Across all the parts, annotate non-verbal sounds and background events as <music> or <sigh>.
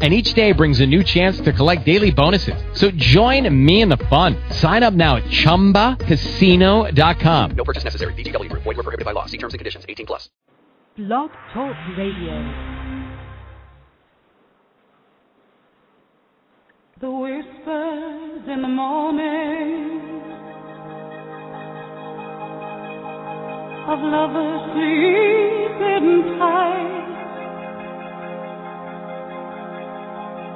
and each day brings a new chance to collect daily bonuses. So join me in the fun. Sign up now at ChumbaCasino.com. No purchase necessary. VGW Group. Void were prohibited by law. See terms and conditions. 18 plus. Blog Talk Radio. The whispers in the morning of lovers sleeping tight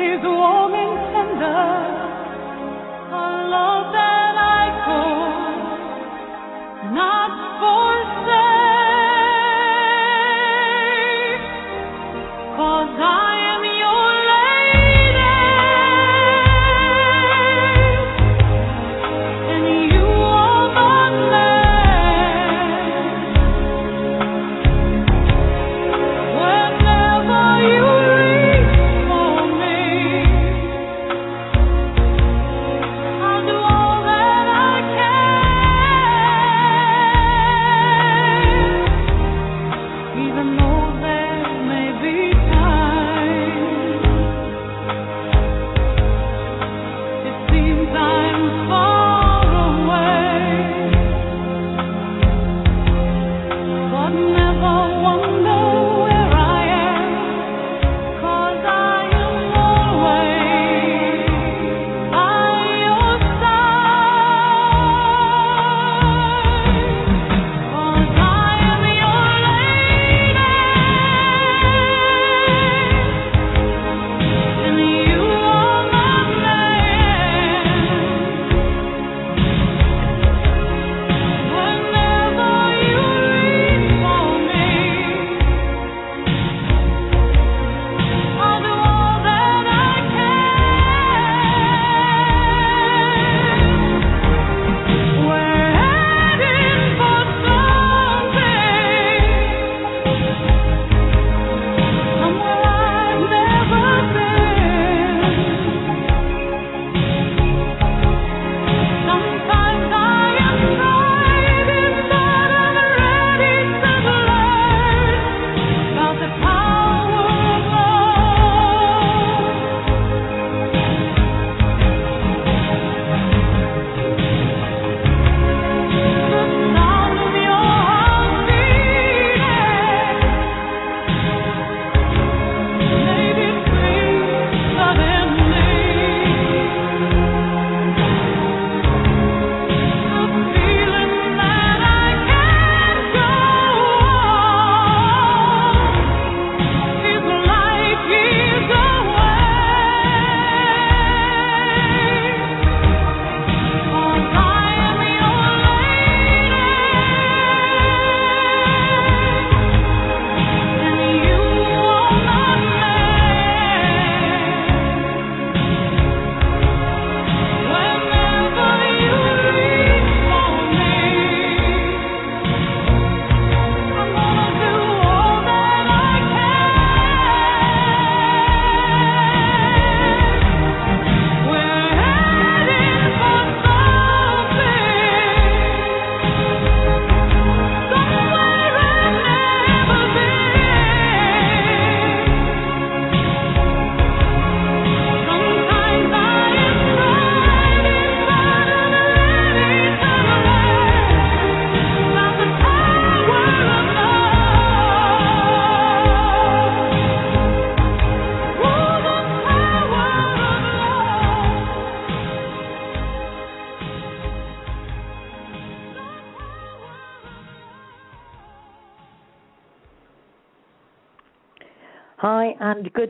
is warm and tender, a love that I could not forsake.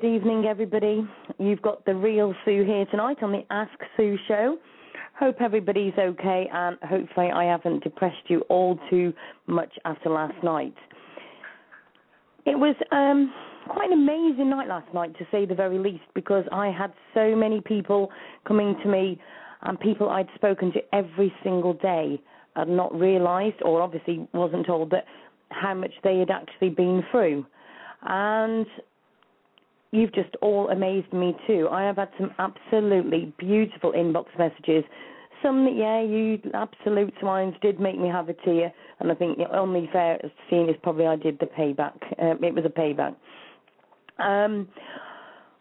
Good evening, everybody. You've got the real Sue here tonight on the Ask Sue show. Hope everybody's okay, and hopefully, I haven't depressed you all too much after last night. It was um, quite an amazing night last night, to say the very least, because I had so many people coming to me and people I'd spoken to every single day had not realised, or obviously wasn't told, that how much they had actually been through. And you've just all amazed me too. I have had some absolutely beautiful inbox messages. Some that, yeah, you absolute swines did make me have a tear, and I think the only fair scene is probably I did the payback. Um, it was a payback. Um,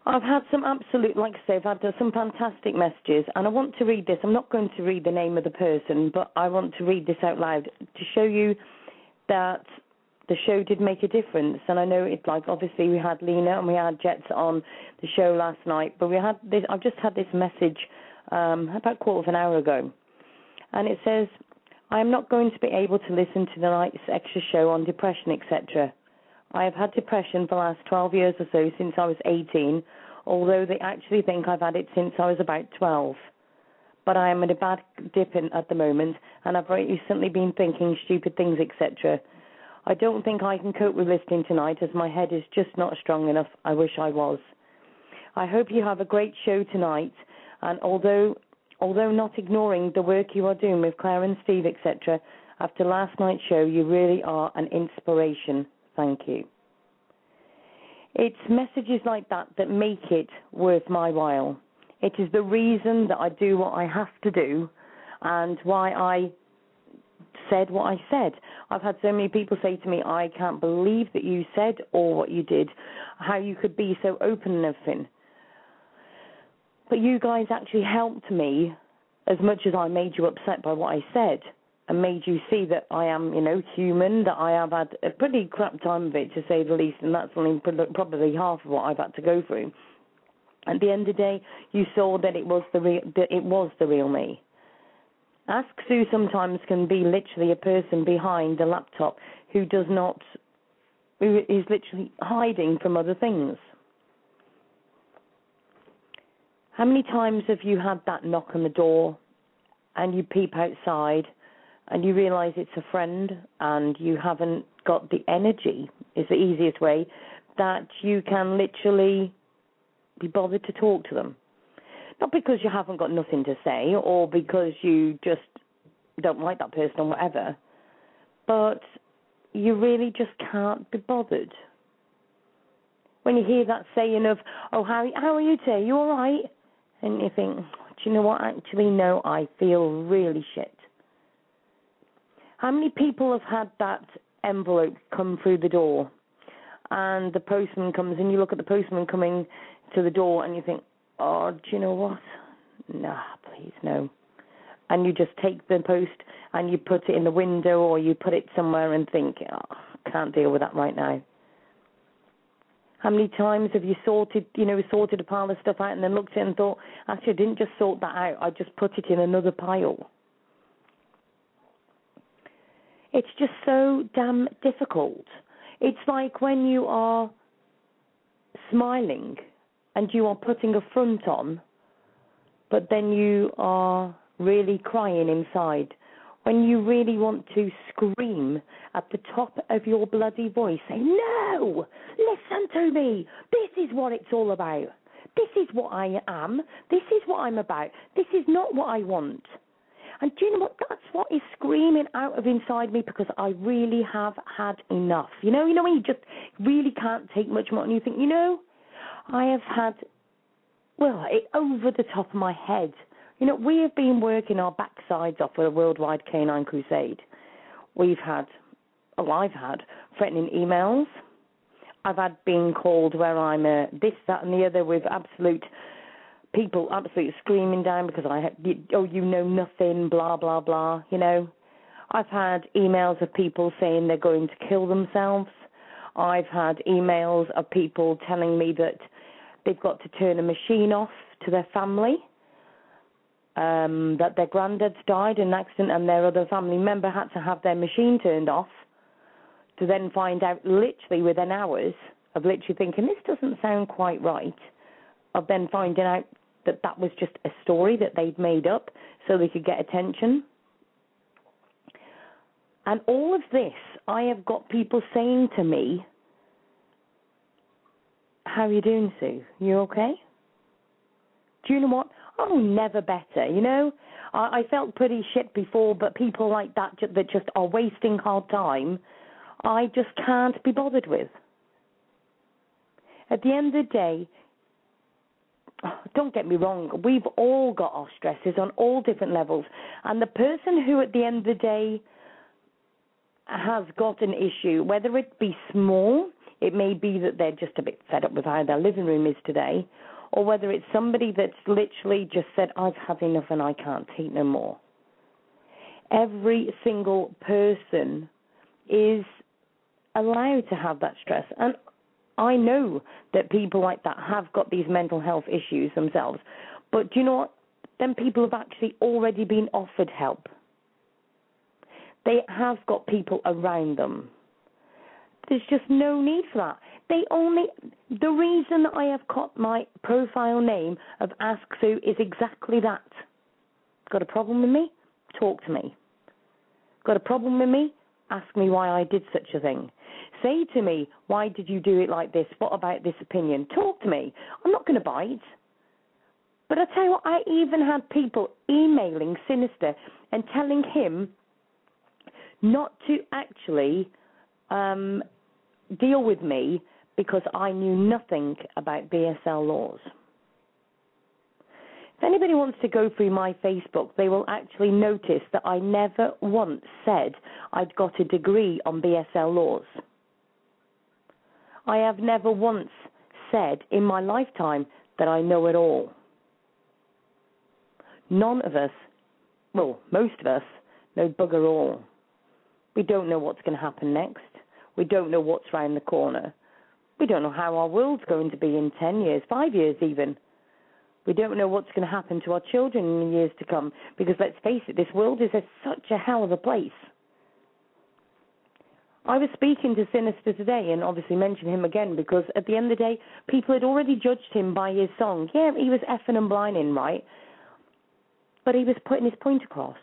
I've had some absolute, like I say, I've had some fantastic messages, and I want to read this. I'm not going to read the name of the person, but I want to read this out loud to show you that the show did make a difference. And I know it's like obviously we had Lena and we had Jets on the show last night, but we had this. I've just had this message um, about a quarter of an hour ago, and it says, "I am not going to be able to listen to the night's extra show on depression, etc. I have had depression for the last 12 years or so since I was 18, although they actually think I've had it since I was about 12." But I am in a bad dip in at the moment, and I've recently been thinking stupid things, etc. I don't think I can cope with listening tonight as my head is just not strong enough. I wish I was. I hope you have a great show tonight, and although although not ignoring the work you are doing with Claire and Steve, etc., after last night's show, you really are an inspiration. Thank you. It's messages like that that make it worth my while. It is the reason that I do what I have to do and why I said what I said. I've had so many people say to me, I can't believe that you said or what you did, how you could be so open and everything. But you guys actually helped me as much as I made you upset by what I said and made you see that I am, you know, human, that I have had a pretty crap time of it, to say the least, and that's only probably half of what I've had to go through. At the end of the day, you saw that it was the real, that it was the real me. Ask Sue sometimes can be literally a person behind a laptop who does not, who is literally hiding from other things. How many times have you had that knock on the door and you peep outside and you realize it's a friend and you haven't got the energy, is the easiest way, that you can literally be bothered to talk to them? Not because you haven't got nothing to say or because you just don't like that person or whatever, but you really just can't be bothered. When you hear that saying of, "Oh, how how are you today? You all right?" and you think, "Do you know what? Actually, no, I feel really shit." How many people have had that envelope come through the door, and the postman comes, and you look at the postman coming to the door, and you think, oh, do you know what? Nah, please, no. And you just take the post and you put it in the window or you put it somewhere and think, oh, can't deal with that right now. How many times have you sorted, you know, sorted a pile of stuff out and then looked at it and thought, actually, I didn't just sort that out, I just put it in another pile. It's just so damn difficult. It's like when you are smiling and you are putting a front on, but then you are really crying inside. When you really want to scream at the top of your bloody voice, say, No! Listen to me! This is what it's all about. This is what I am. This is what I'm about. This is not what I want. And do you know what? That's what is screaming out of inside me because I really have had enough. You know, you know when you just really can't take much more and you think, you know, I have had, well, it over the top of my head. You know, we have been working our backsides off with a worldwide canine crusade. We've had, well, I've had threatening emails. I've had being called where I'm a this, that, and the other with absolute people absolutely screaming down because I oh, you know nothing, blah, blah, blah, you know. I've had emails of people saying they're going to kill themselves. I've had emails of people telling me that they've got to turn a machine off to their family, um, that their granddad's died in an accident and their other family member had to have their machine turned off, to then find out literally within hours of literally thinking this doesn't sound quite right, of then finding out that that was just a story that they'd made up so they could get attention. And all of this, I have got people saying to me, How are you doing, Sue? You okay? Do you know what? Oh, never better, you know? I, I felt pretty shit before, but people like that ju- that just are wasting hard time, I just can't be bothered with. At the end of the day, don't get me wrong, we've all got our stresses on all different levels. And the person who, at the end of the day, has got an issue, whether it be small, it may be that they're just a bit fed up with how their living room is today, or whether it's somebody that's literally just said, I've had enough and I can't take no more. Every single person is allowed to have that stress. And I know that people like that have got these mental health issues themselves. But do you know what? Then people have actually already been offered help. They have got people around them. There's just no need for that. They only the reason I have got my profile name of Ask Sue is exactly that. Got a problem with me? Talk to me. Got a problem with me? Ask me why I did such a thing. Say to me, why did you do it like this? What about this opinion? Talk to me. I'm not going to bite. But I tell you what, I even had people emailing Sinister and telling him not to actually um, deal with me because I knew nothing about BSL laws. If anybody wants to go through my Facebook, they will actually notice that I never once said I'd got a degree on BSL laws. I have never once said in my lifetime that I know it all. None of us, well, most of us, know bugger all. We don't know what's going to happen next. We don't know what's round the corner. We don't know how our world's going to be in 10 years, five years even. We don't know what's going to happen to our children in the years to come because let's face it, this world is a, such a hell of a place. I was speaking to Sinister today and obviously mentioned him again because at the end of the day, people had already judged him by his song. Yeah, he was effing and blinding, right? But he was putting his point across.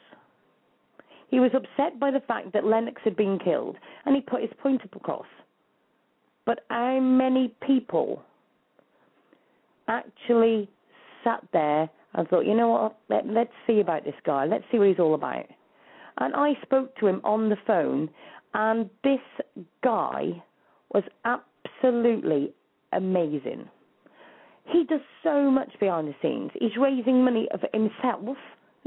He was upset by the fact that Lennox had been killed and he put his point across. But how many people actually sat there and thought, you know what, Let, let's see about this guy, let's see what he's all about. And I spoke to him on the phone, and this guy was absolutely amazing. He does so much behind the scenes. He's raising money for himself,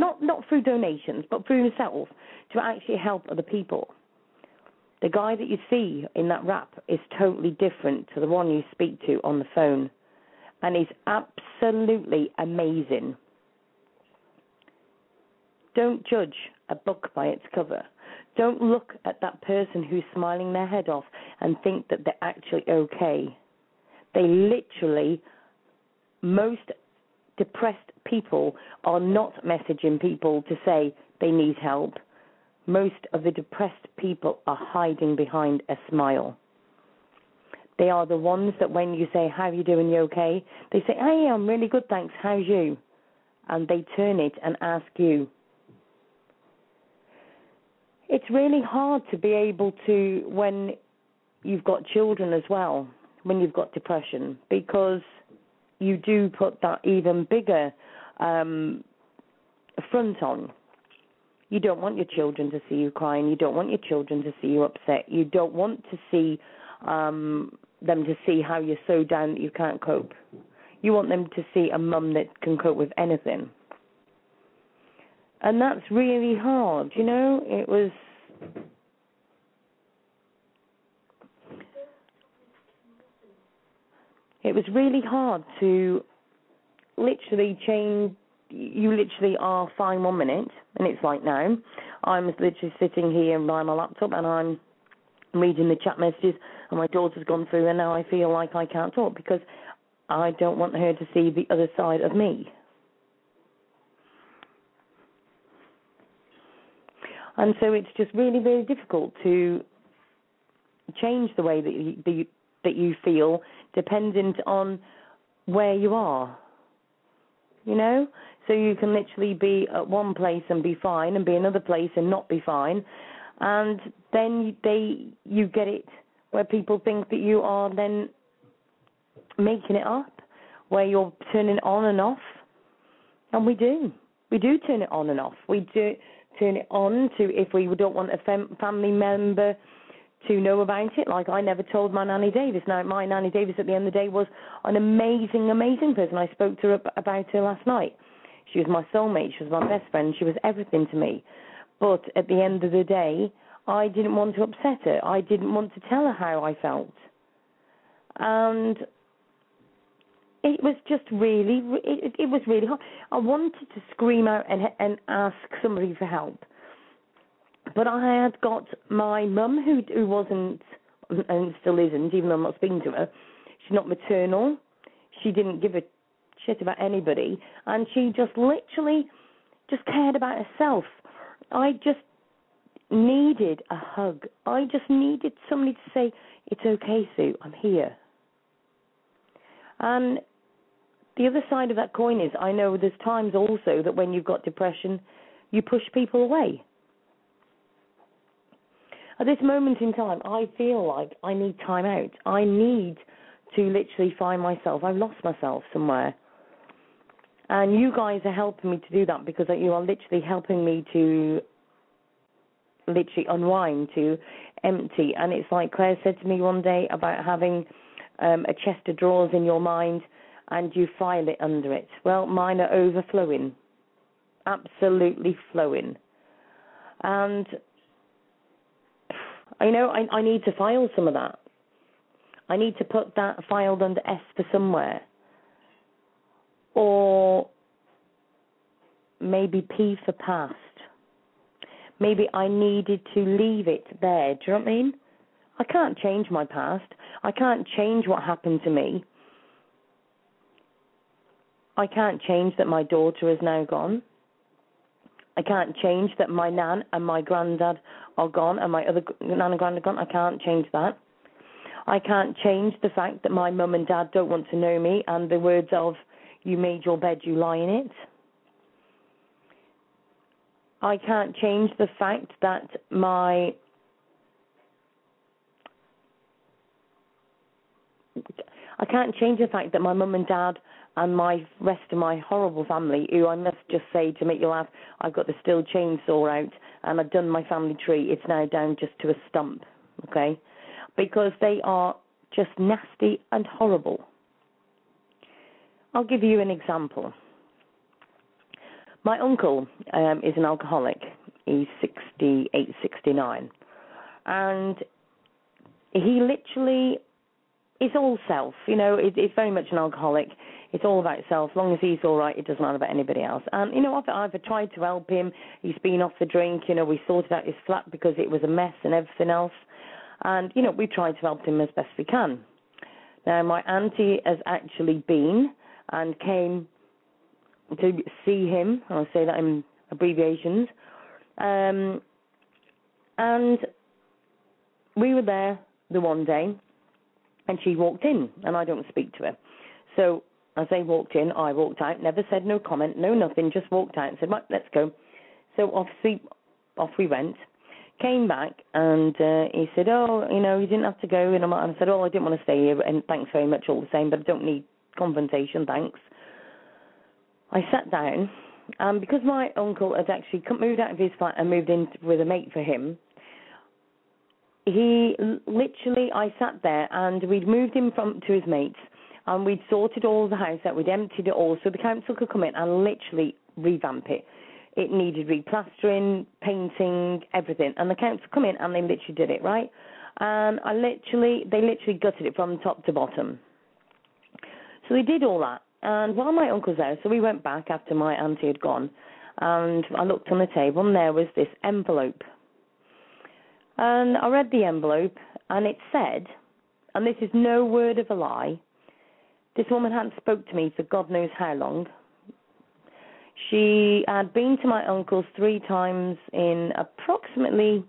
not not through donations, but through himself to actually help other people. The guy that you see in that rap is totally different to the one you speak to on the phone, and he's absolutely amazing. Don't judge a book by its cover. Don't look at that person who's smiling their head off and think that they're actually okay. They literally, most depressed people are not messaging people to say they need help. Most of the depressed people are hiding behind a smile. They are the ones that when you say, How are you doing? You okay? They say, Hey, I'm really good, thanks. How's you? And they turn it and ask you. It's really hard to be able to, when you've got children as well, when you've got depression, because you do put that even bigger um, front on. You don't want your children to see you crying. You don't want your children to see you upset. You don't want to see um, them to see how you're so down that you can't cope. You want them to see a mum that can cope with anything. And that's really hard, you know? It was. It was really hard to literally change. You literally are fine one minute, and it's like now. I'm literally sitting here by my laptop, and I'm reading the chat messages, and my daughter's gone through, and now I feel like I can't talk because I don't want her to see the other side of me. And so it's just really, really difficult to change the way that you, the, that you feel dependent on where you are. You know? So you can literally be at one place and be fine and be another place and not be fine. And then they you get it where people think that you are then making it up, where you're turning on and off. And we do. We do turn it on and off. We do turn it on to if we don't want a fam- family member to know about it. Like I never told my nanny Davis. Now my nanny Davis at the end of the day was an amazing, amazing person. I spoke to her about her last night. She was my soulmate. She was my best friend. She was everything to me. But at the end of the day, I didn't want to upset her. I didn't want to tell her how I felt. And it was just really, it, it was really hard. I wanted to scream out and and ask somebody for help, but I had got my mum who who wasn't and still isn't, even though I'm not speaking to her. She's not maternal. She didn't give a shit about anybody, and she just literally just cared about herself. I just needed a hug. I just needed somebody to say, "It's okay, Sue. I'm here." And the other side of that coin is I know there's times also that when you've got depression, you push people away. At this moment in time, I feel like I need time out. I need to literally find myself. I've lost myself somewhere. And you guys are helping me to do that because you are literally helping me to literally unwind, to empty. And it's like Claire said to me one day about having um, a chest of drawers in your mind and you file it under it. Well, mine are overflowing, absolutely flowing. And, you know, I, I need to file some of that. I need to put that filed under S for somewhere. Or maybe P for past. Maybe I needed to leave it there. Do you know what I mean? I can't change my past. I can't change what happened to me. I can't change that my daughter is now gone. I can't change that my nan and my granddad are gone and my other nan and granddad are gone. I can't change that. I can't change the fact that my mum and dad don't want to know me and the words of, you made your bed, you lie in it. I can't change the fact that my I can't change the fact that my mum and dad and my rest of my horrible family, who I must just say to make you laugh, I've got the steel chainsaw out and I've done my family tree. It's now down just to a stump, okay? Because they are just nasty and horrible. I'll give you an example. My uncle um, is an alcoholic. He's 68, 69. And he literally is all self. You know, it, it's very much an alcoholic. It's all about self. As long as he's all right, it doesn't matter about anybody else. And you know, I've, I've tried to help him. He's been off the drink. You know, we sorted out his flat because it was a mess and everything else. And you know, we tried to help him as best we can. Now, my auntie has actually been and came to see him. I'll say that in abbreviations. Um, and we were there the one day, and she walked in, and I don't speak to her. So as they walked in, I walked out, never said no comment, no nothing, just walked out and said, let's go. So obviously, off we went. Came back and uh, he said, oh, you know, you didn't have to go. And I said, oh, I didn't want to stay here, and thanks very much all the same, but I don't need confrontation, thanks. I sat down, and because my uncle had actually moved out of his flat and moved in with a mate for him, he literally, I sat there and we'd moved him from to his mates and we'd sorted all the house out, we'd emptied it all so the council could come in and literally revamp it. It needed replastering, painting, everything. And the council come in and they literally did it, right? And I literally, they literally gutted it from top to bottom. So they did all that. And while my uncle's there, so we went back after my auntie had gone, and I looked on the table and there was this envelope. And I read the envelope and it said, and this is no word of a lie, this woman hadn't spoke to me for God knows how long. She had been to my uncle's three times in approximately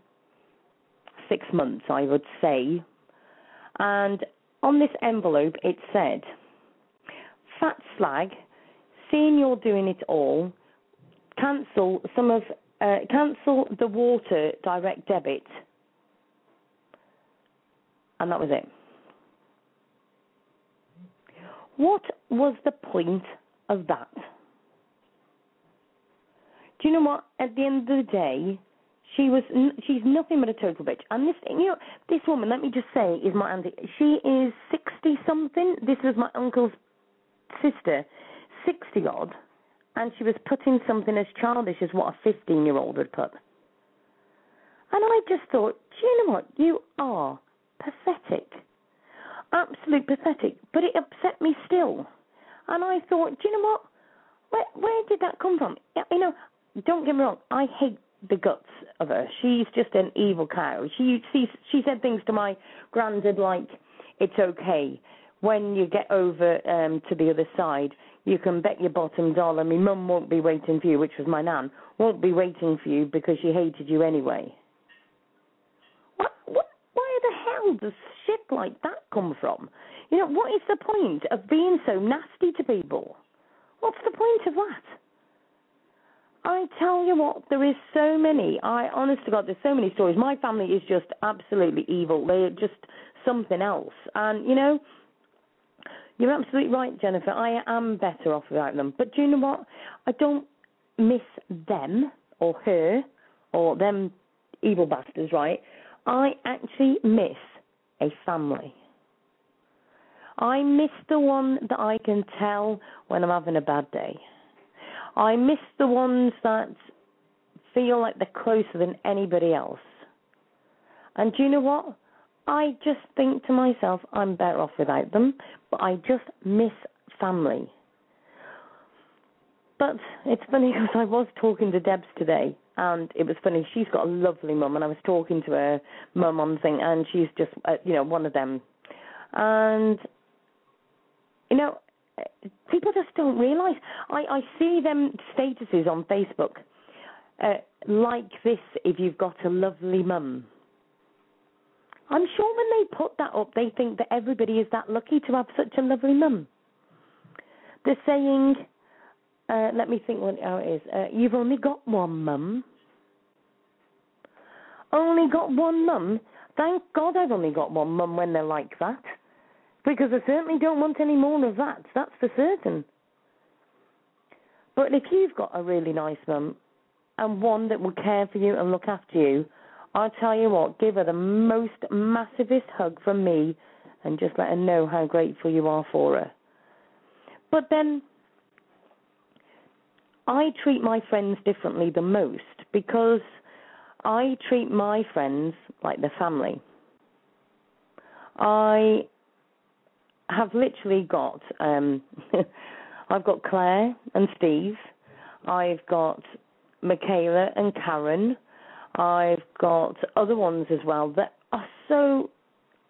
six months, I would say. And on this envelope it said, "Fat slag, seeing you're doing it all, cancel some of uh, cancel the water direct debit." And that was it. What was the point of that? Do you know what? At the end of the day, she was she's nothing but a total bitch. And this you know this woman, let me just say, is my auntie. She is sixty something. This was my uncle's sister, sixty odd, and she was putting something as childish as what a fifteen year old would put. And I just thought, do you know what? You are pathetic. Absolute pathetic. But it upset me still. And I thought, do you know what? Where where did that come from? You know, don't get me wrong, I hate the guts of her. She's just an evil cow. She she she said things to my granddad like, "It's okay when you get over um to the other side. You can bet your bottom dollar my mum won't be waiting for you, which was my nan, won't be waiting for you because she hated you anyway." What what? Where the does shit like that come from? You know, what is the point of being so nasty to people? What's the point of that? I tell you what, there is so many. I honest to God, there's so many stories. My family is just absolutely evil. They're just something else. And you know, you're absolutely right, Jennifer. I am better off without them. But do you know what? I don't miss them or her or them evil bastards, right? I actually miss a family. I miss the one that I can tell when I'm having a bad day. I miss the ones that feel like they're closer than anybody else. And do you know what? I just think to myself, I'm better off without them, but I just miss family. But it's funny <laughs> because I was talking to Debs today, and it was funny. She's got a lovely mum, and I was talking to her mum on thing, and she's just, uh, you know, one of them. And you know, people just don't realise. I, I see them statuses on Facebook uh, like this if you've got a lovely mum. I'm sure when they put that up, they think that everybody is that lucky to have such a lovely mum. They're saying, uh, let me think what it is. Uh, you've only got one mum. Only got one mum. Thank God I've only got one mum when they're like that. Because I certainly don't want any more of that. That's for certain. But if you've got a really nice mum and one that will care for you and look after you, I'll tell you what, give her the most massivest hug from me and just let her know how grateful you are for her. But then I treat my friends differently the most because I treat my friends like their family. I have literally got um <laughs> I've got Claire and Steve. I've got Michaela and Karen. I've got other ones as well that are so.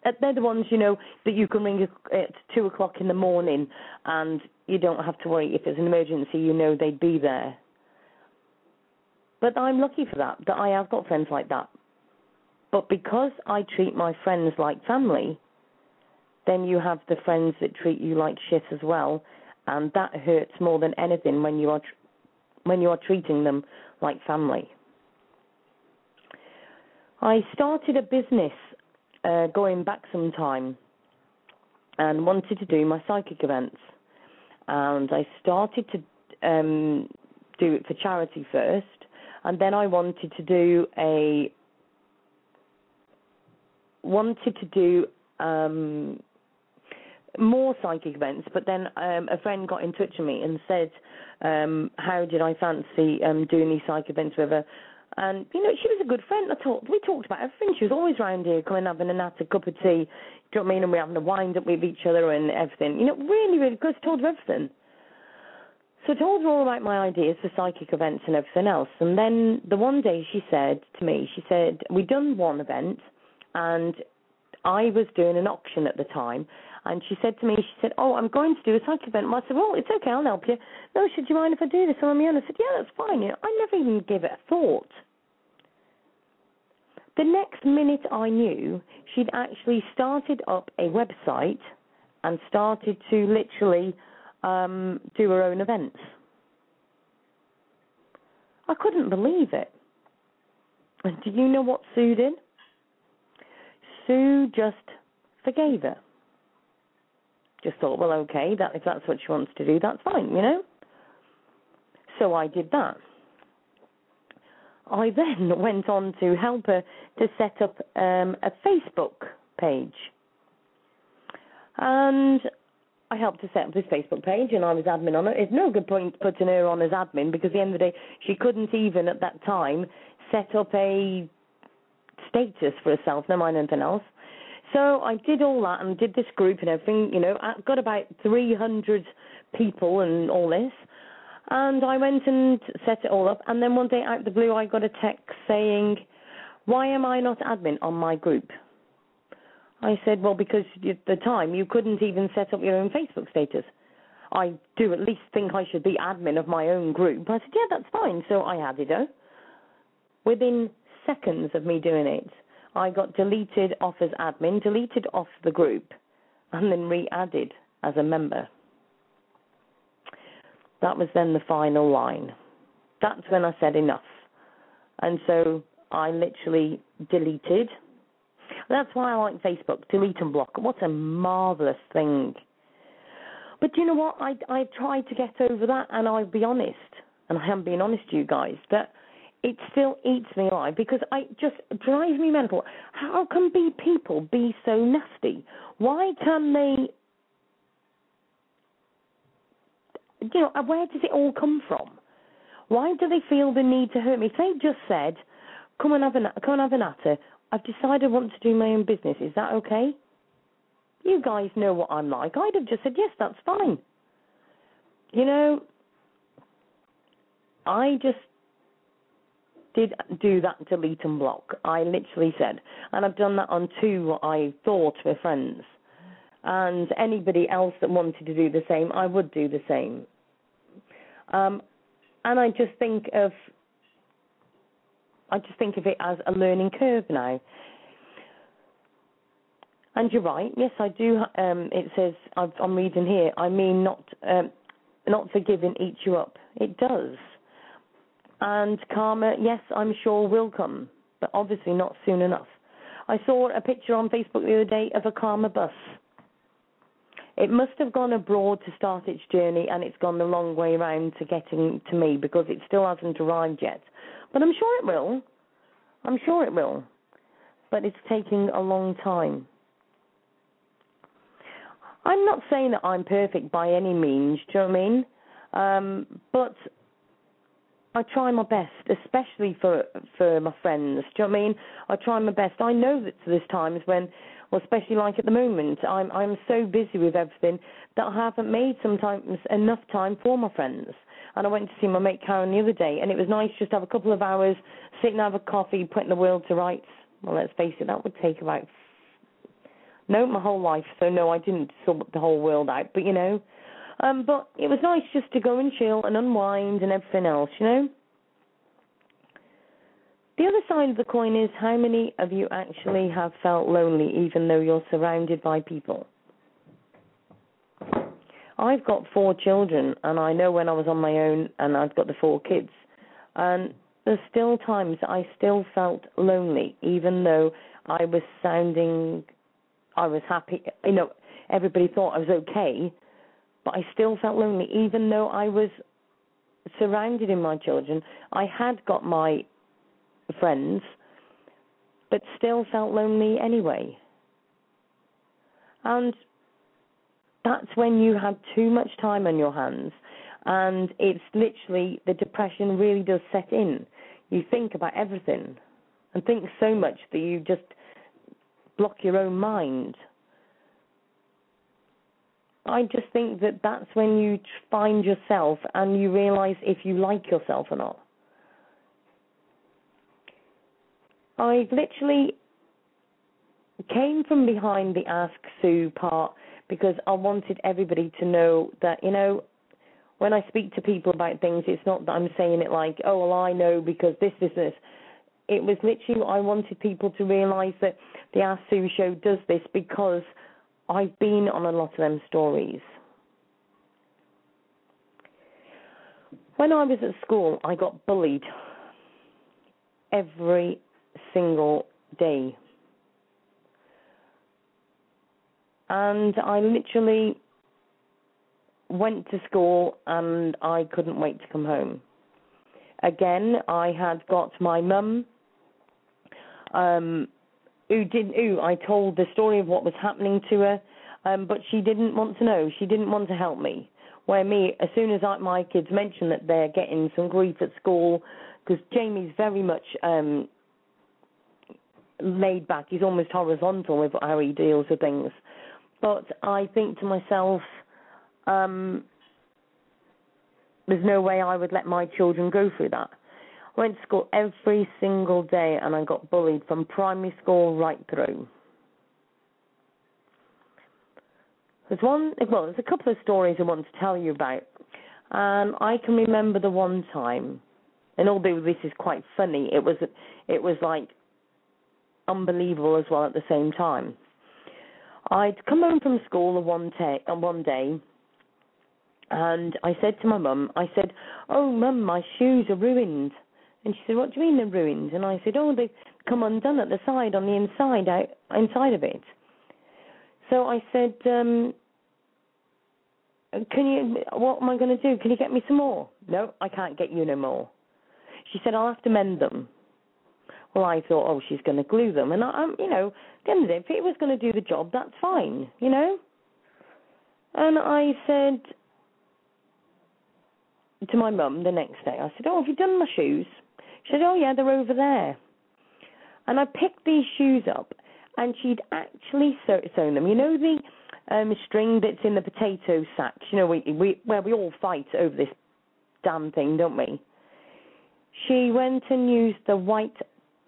They're the ones you know that you can ring at two o'clock in the morning, and you don't have to worry if there's an emergency. You know they'd be there. But I'm lucky for that. That I have got friends like that. But because I treat my friends like family, then you have the friends that treat you like shit as well, and that hurts more than anything when you are tr- when you are treating them like family. I started a business uh, going back some time and wanted to do my psychic events, and I started to um, do it for charity first, and then I wanted to do a wanted to do um, more psychic events, but then um, a friend got in touch with me and said, um, "How did I fancy um, doing these psychic events with her?" And you know, she was a good friend. I talked, we talked about everything. She was always round here, coming having a nat, a cup of tea. Do you know what I mean? And we're having a wind up with each other and everything. You know, really, really good. I told her everything. So I told her all about my ideas for psychic events and everything else. And then the one day she said to me, she said, we'd done one event and I was doing an auction at the time. And she said to me, she said, oh, I'm going to do a psychic event. And I said, well, it's okay, I'll help you. No, should you mind if I do this on my own? I said, yeah, that's fine. You know, I never even gave it a thought. The next minute I knew, she'd actually started up a website and started to literally um, do her own events. I couldn't believe it. And do you know what Sue did? Sue just forgave her. Just thought, well, okay, that if that's what she wants to do, that's fine, you know. So I did that. I <laughs> then went on to help her to set up um, a Facebook page. And I helped to set up this Facebook page and I was admin on it. It's no good point putting her on as admin because at the end of the day, she couldn't even at that time set up a status for herself, no mind anything else. So I did all that and did this group and everything, you know, I got about 300 people and all this. And I went and set it all up. And then one day out of the blue, I got a text saying, Why am I not admin on my group? I said, Well, because at the time you couldn't even set up your own Facebook status. I do at least think I should be admin of my own group. I said, Yeah, that's fine. So I added her. Within seconds of me doing it, I got deleted off as admin, deleted off the group, and then re added as a member. That was then the final line. That's when I said enough. And so I literally deleted. That's why I like Facebook, delete and block. What a marvelous thing. But you know what? I I tried to get over that, and I'll be honest, and I am being honest to you guys, that it still eats me alive because I just drives me mental. How can be people be so nasty? Why can they you know, uh, where does it all come from? Why do they feel the need to hurt me? If they just said, "Come and have an come and have a natter," I've decided I want to do my own business. Is that okay? You guys know what I'm like. I'd have just said, "Yes, that's fine." You know, I just did do that delete and block. I literally said, and I've done that on two I thought were friends. And anybody else that wanted to do the same, I would do the same. Um, and I just think of I just think of it as a learning curve now. And you're right. Yes, I do. Um, it says I'm reading here. I mean, not um, not forgiving eats you up. It does. And karma, yes, I'm sure will come, but obviously not soon enough. I saw a picture on Facebook the other day of a karma bus it must have gone abroad to start its journey and it's gone the long way around to getting to me because it still hasn't arrived yet. But I'm sure it will. I'm sure it will. But it's taking a long time. I'm not saying that I'm perfect by any means, do you know what I mean? Um, but I try my best, especially for for my friends. Do you know what I mean? I try my best. I know that there's times when well, especially like at the moment, I'm I'm so busy with everything that I haven't made sometimes enough time for my friends. And I went to see my mate Karen the other day, and it was nice just to have a couple of hours, sit and have a coffee, putting the world to rights. Well, let's face it, that would take about no my whole life. So no, I didn't sort the whole world out, but you know. Um, but it was nice just to go and chill and unwind and everything else, you know. The other side of the coin is how many of you actually have felt lonely even though you're surrounded by people? I've got four children, and I know when I was on my own and I've got the four kids, and there's still times I still felt lonely, even though I was sounding, I was happy. You know, everybody thought I was okay, but I still felt lonely, even though I was surrounded in my children. I had got my friends, but still felt lonely anyway. And that's when you have too much time on your hands, and it's literally the depression really does set in. You think about everything and think so much that you just block your own mind. I just think that that's when you find yourself and you realize if you like yourself or not. I literally came from behind the Ask Sue part because I wanted everybody to know that, you know, when I speak to people about things, it's not that I'm saying it like, oh, well, I know because this, this, this. it was literally I wanted people to realise that the Ask Sue show does this because I've been on a lot of them stories. When I was at school, I got bullied every single day. And I literally went to school and I couldn't wait to come home. Again, I had got my mum, um, who didn't who I told the story of what was happening to her, um, but she didn't want to know. She didn't want to help me. Where me, as soon as I, my kids mention that they're getting some grief at school, because Jamie's very much um, laid back. He's almost horizontal with how he deals with things. But I think to myself, um, there's no way I would let my children go through that. Went to school every single day and I got bullied from primary school right through. There's one, well, there's a couple of stories I want to tell you about. And I can remember the one time, and although this is quite funny, it was, it was like unbelievable as well at the same time. I'd come home from school one, day, uh, one day and I said to my mum, I said, "Oh, mum, my shoes are ruined." And she said, "What do you mean they're ruined?" And I said, "Oh, they've come undone at the side, on the inside, out inside of it." So I said, um, "Can you? What am I going to do? Can you get me some more?" No, I can't get you no more. She said, "I'll have to mend them." Well, I thought, oh, she's going to glue them, and I, am you know, at the end of the day, if it was going to do the job, that's fine, you know. And I said, to my mum the next day. I said, "Oh, have you done my shoes?" She said, "Oh yeah, they're over there." And I picked these shoes up, and she'd actually sewn them. You know the um, string that's in the potato sacks. You know, we, we where we all fight over this damn thing, don't we? She went and used the white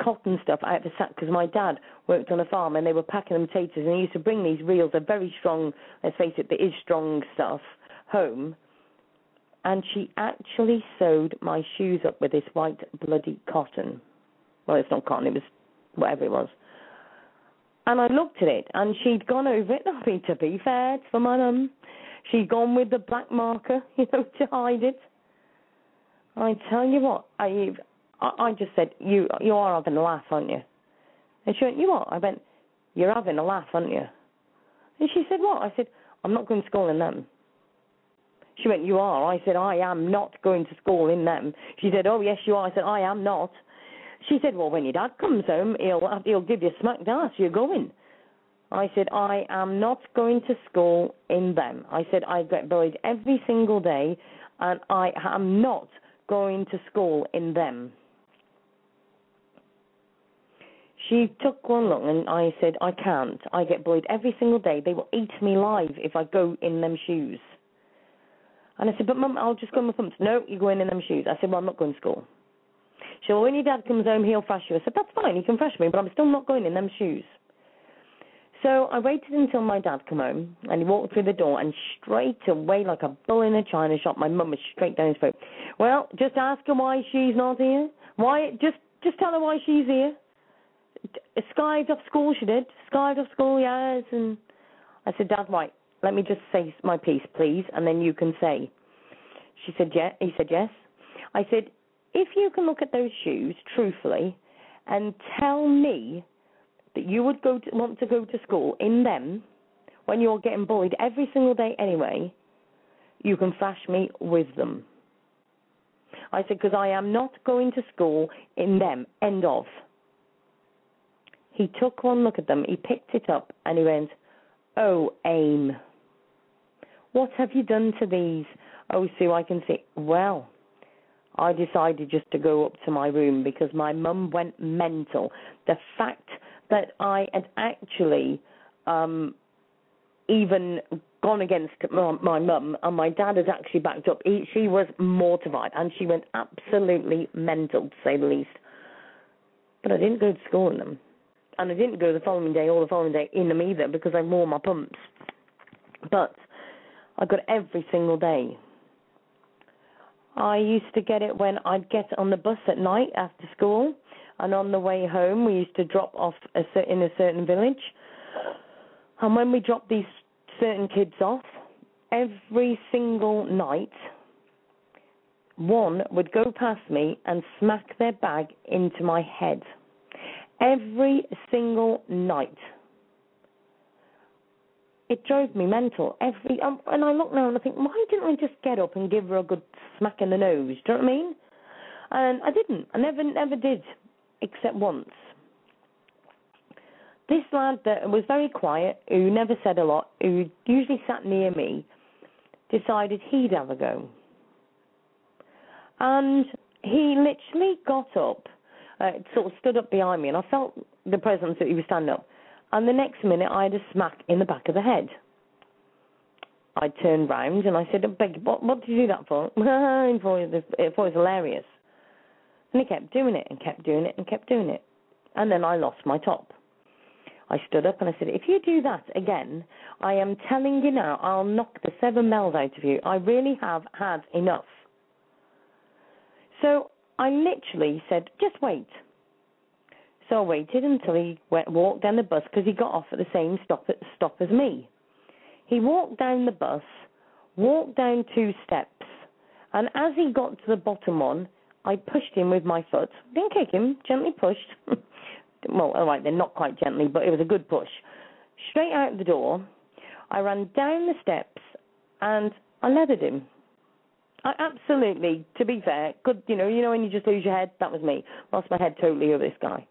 cotton stuff out of the sack because my dad worked on a farm and they were packing the potatoes and he used to bring these reels of very strong, let's face it, there is strong stuff home and she actually sewed my shoes up with this white bloody cotton. Well, it's not cotton, it was whatever it was. And I looked at it, and she'd gone over it. <laughs> I mean, to be fair, for my mum, she'd gone with the black marker, <laughs> you know, to hide it. I tell you what, I, I just said, you, you are having a laugh, aren't you? And she went, you what? I went, you're having a laugh, aren't you? And she said, what? I said, I'm not going to school in them. She went, You are? I said, I am not going to school in them. She said, Oh, yes, you are. I said, I am not. She said, Well, when your dad comes home, he'll, he'll give you a smack dance. You're going. I said, I am not going to school in them. I said, I get bullied every single day, and I am not going to school in them. She took one look and I said, I can't. I get bullied every single day. They will eat me alive if I go in them shoes. And I said, but mum, I'll just go in my pumps. No, you're going in them shoes. I said, well, I'm not going to school. She said, well, when your dad comes home, he'll thrash you. I said, that's fine, he can thrash me, but I'm still not going in them shoes. So I waited until my dad come home, and he walked through the door, and straight away, like a bull in a china shop, my mum was straight down his throat. Well, just ask her why she's not here. Why? Just, just tell her why she's here. Skived off school, she did. Skived off school, yes. And I said, Dad, right, let me just say my piece, please, and then you can say. She said, yeah. He said, yes. I said, if you can look at those shoes truthfully and tell me that you would go to, want to go to school in them when you're getting bullied every single day anyway, you can flash me with them. I said, because I am not going to school in them. End of. He took one look at them, he picked it up, and he went, Oh, AIM. What have you done to these? Oh, Sue, I can see. Well, I decided just to go up to my room because my mum went mental. The fact that I had actually um, even gone against my mum and my dad had actually backed up. He, she was mortified and she went absolutely mental, to say the least. But I didn't go to school in them. And I didn't go the following day or the following day in them either because I wore my pumps. But I got it every single day. I used to get it when I'd get on the bus at night after school. And on the way home, we used to drop off a, in a certain village. And when we dropped these certain kids off, every single night, one would go past me and smack their bag into my head. Every single night. It drove me mental. Every um, and I look now and I think, why didn't I just get up and give her a good smack in the nose? Do you know what I mean? And I didn't. I never, never did, except once. This lad that was very quiet, who never said a lot, who usually sat near me, decided he'd have a go. And he literally got up, uh, sort of stood up behind me, and I felt the presence that he was standing up. And the next minute, I had a smack in the back of the head. I turned round and I said, "Beg, what, what did you do that for?" <laughs> It was hilarious. And he kept doing it and kept doing it and kept doing it. And then I lost my top. I stood up and I said, If you do that again, I am telling you now, I'll knock the seven bells out of you. I really have had enough. So I literally said, Just wait. So I waited until he went, walked down the bus because he got off at the same stop, stop as me. He walked down the bus, walked down two steps, and as he got to the bottom one, I pushed him with my foot. Didn't kick him, gently pushed. <laughs> well, all right, then not quite gently, but it was a good push. Straight out the door. I ran down the steps and I leathered him. I absolutely, to be fair, good. You know, you know when you just lose your head. That was me. Lost my head totally over this guy.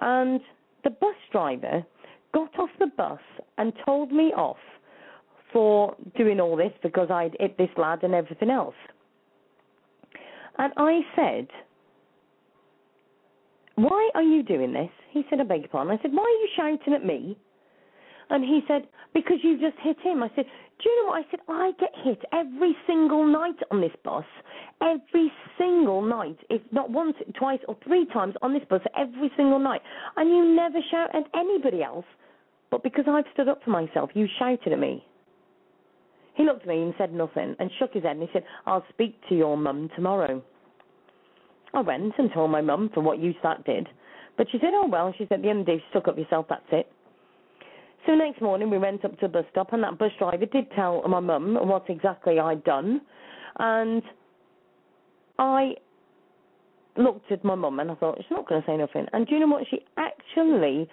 And the bus driver got off the bus and told me off for doing all this because I'd hit this lad and everything else. And I said, Why are you doing this? He said, I beg your pardon. I said, Why are you shouting at me? And he said, Because you just hit him. I said, Do you know what? I said, I get hit every single night on this bus. Every single night. If not once, twice, or three times on this bus, every single night. And you never shout at anybody else. But because I've stood up for myself, you shouted at me. He looked at me and said nothing and shook his head and he said, I'll speak to your mum tomorrow. I went and told my mum for what you sat did. But she said, oh, well, she said, at the end of the day, stuck up yourself, that's it. So next morning we went up to the bus stop and that bus driver did tell my mum what exactly I'd done. And I looked at my mum and I thought, she's not going to say nothing. And do you know what she actually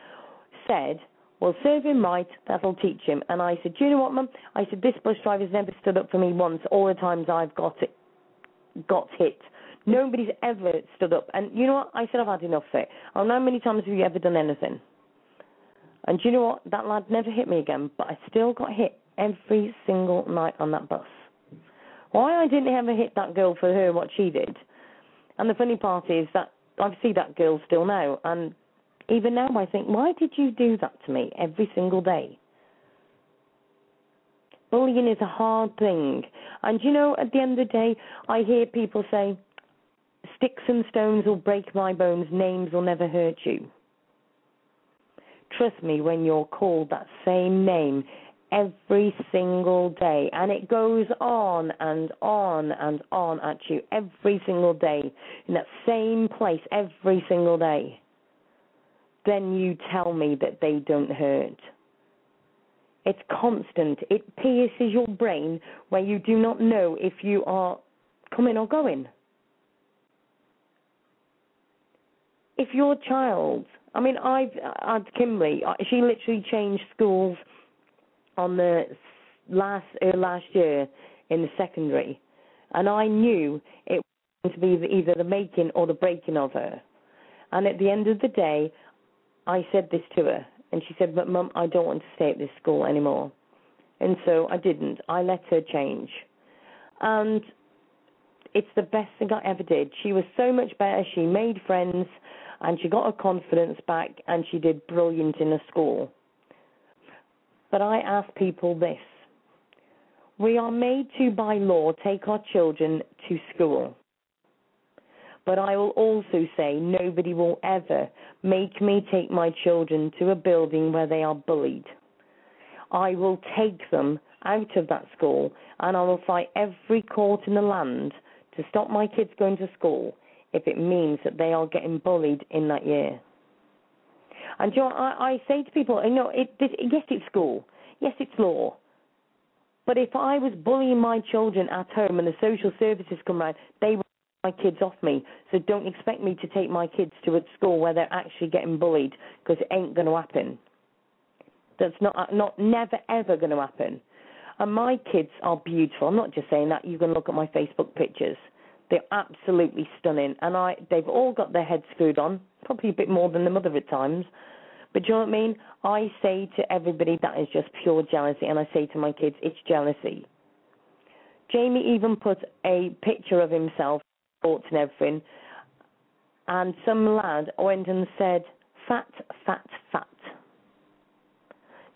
said? Well, serve him right, that'll teach him. And I said, Do you know what, Mum? I said, This bus driver's never stood up for me once, all the times I've got it, got hit. Nobody's ever stood up. And you know what? I said, I've had enough of it. I don't know how many times have you ever done anything? And do you know what? That lad never hit me again, but I still got hit every single night on that bus. Why I didn't ever hit that girl for her what she did. And the funny part is that I see that girl still now, and even now, I think, why did you do that to me every single day? Bullying is a hard thing. And you know, at the end of the day, I hear people say, sticks and stones will break my bones, names will never hurt you. Trust me, when you're called that same name every single day, and it goes on and on and on at you every single day, in that same place every single day then you tell me that they don't hurt. It's constant. It pierces your brain where you do not know if you are coming or going. If your child, I mean, I've had Kimberly, uh, she literally changed schools on the last uh, last year in the secondary, and I knew it was going to be either the making or the breaking of her. And at the end of the day, I said this to her, and she said, But mum, I don't want to stay at this school anymore. And so I didn't. I let her change. And it's the best thing I ever did. She was so much better. She made friends, and she got her confidence back, and she did brilliant in the school. But I ask people this we are made to, by law, take our children to school. But I will also say nobody will ever make me take my children to a building where they are bullied. I will take them out of that school and I will fight every court in the land to stop my kids going to school if it means that they are getting bullied in that year. And you know, I, I say to people, you know, it, yes, it's school, yes, it's law, but if I was bullying my children at home and the social services come round, they would take my kids off me. So don't expect me to take my kids to a school where they're actually getting bullied because it ain't going to happen. That's not uh, not never ever going to happen. And my kids are beautiful. I'm not just saying that. You can look at my Facebook pictures. They're absolutely stunning, and I they've all got their heads screwed on, probably a bit more than the mother at times. But do you know what I mean? I say to everybody that is just pure jealousy, and I say to my kids, it's jealousy. Jamie even put a picture of himself, thoughts and everything, and some lad went and said, fat, fat, fat.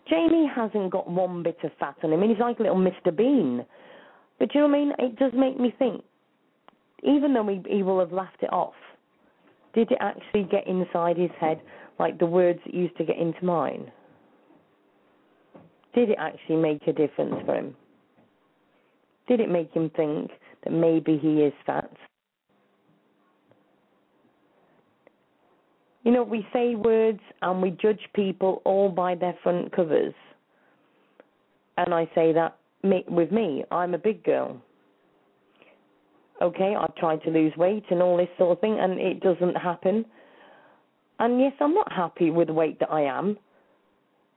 Jamie hasn't got one bit of fat on him. Mean, he's like little Mr. Bean. But do you know what I mean? It does make me think, even though he, he will have laughed it off, did it actually get inside his head like the words that used to get into mine? Did it actually make a difference for him? Did it make him think that maybe he is fat? You know, we say words and we judge people all by their front covers. And I say that with me, I'm a big girl. Okay, I've tried to lose weight and all this sort of thing, and it doesn't happen. And yes, I'm not happy with the weight that I am.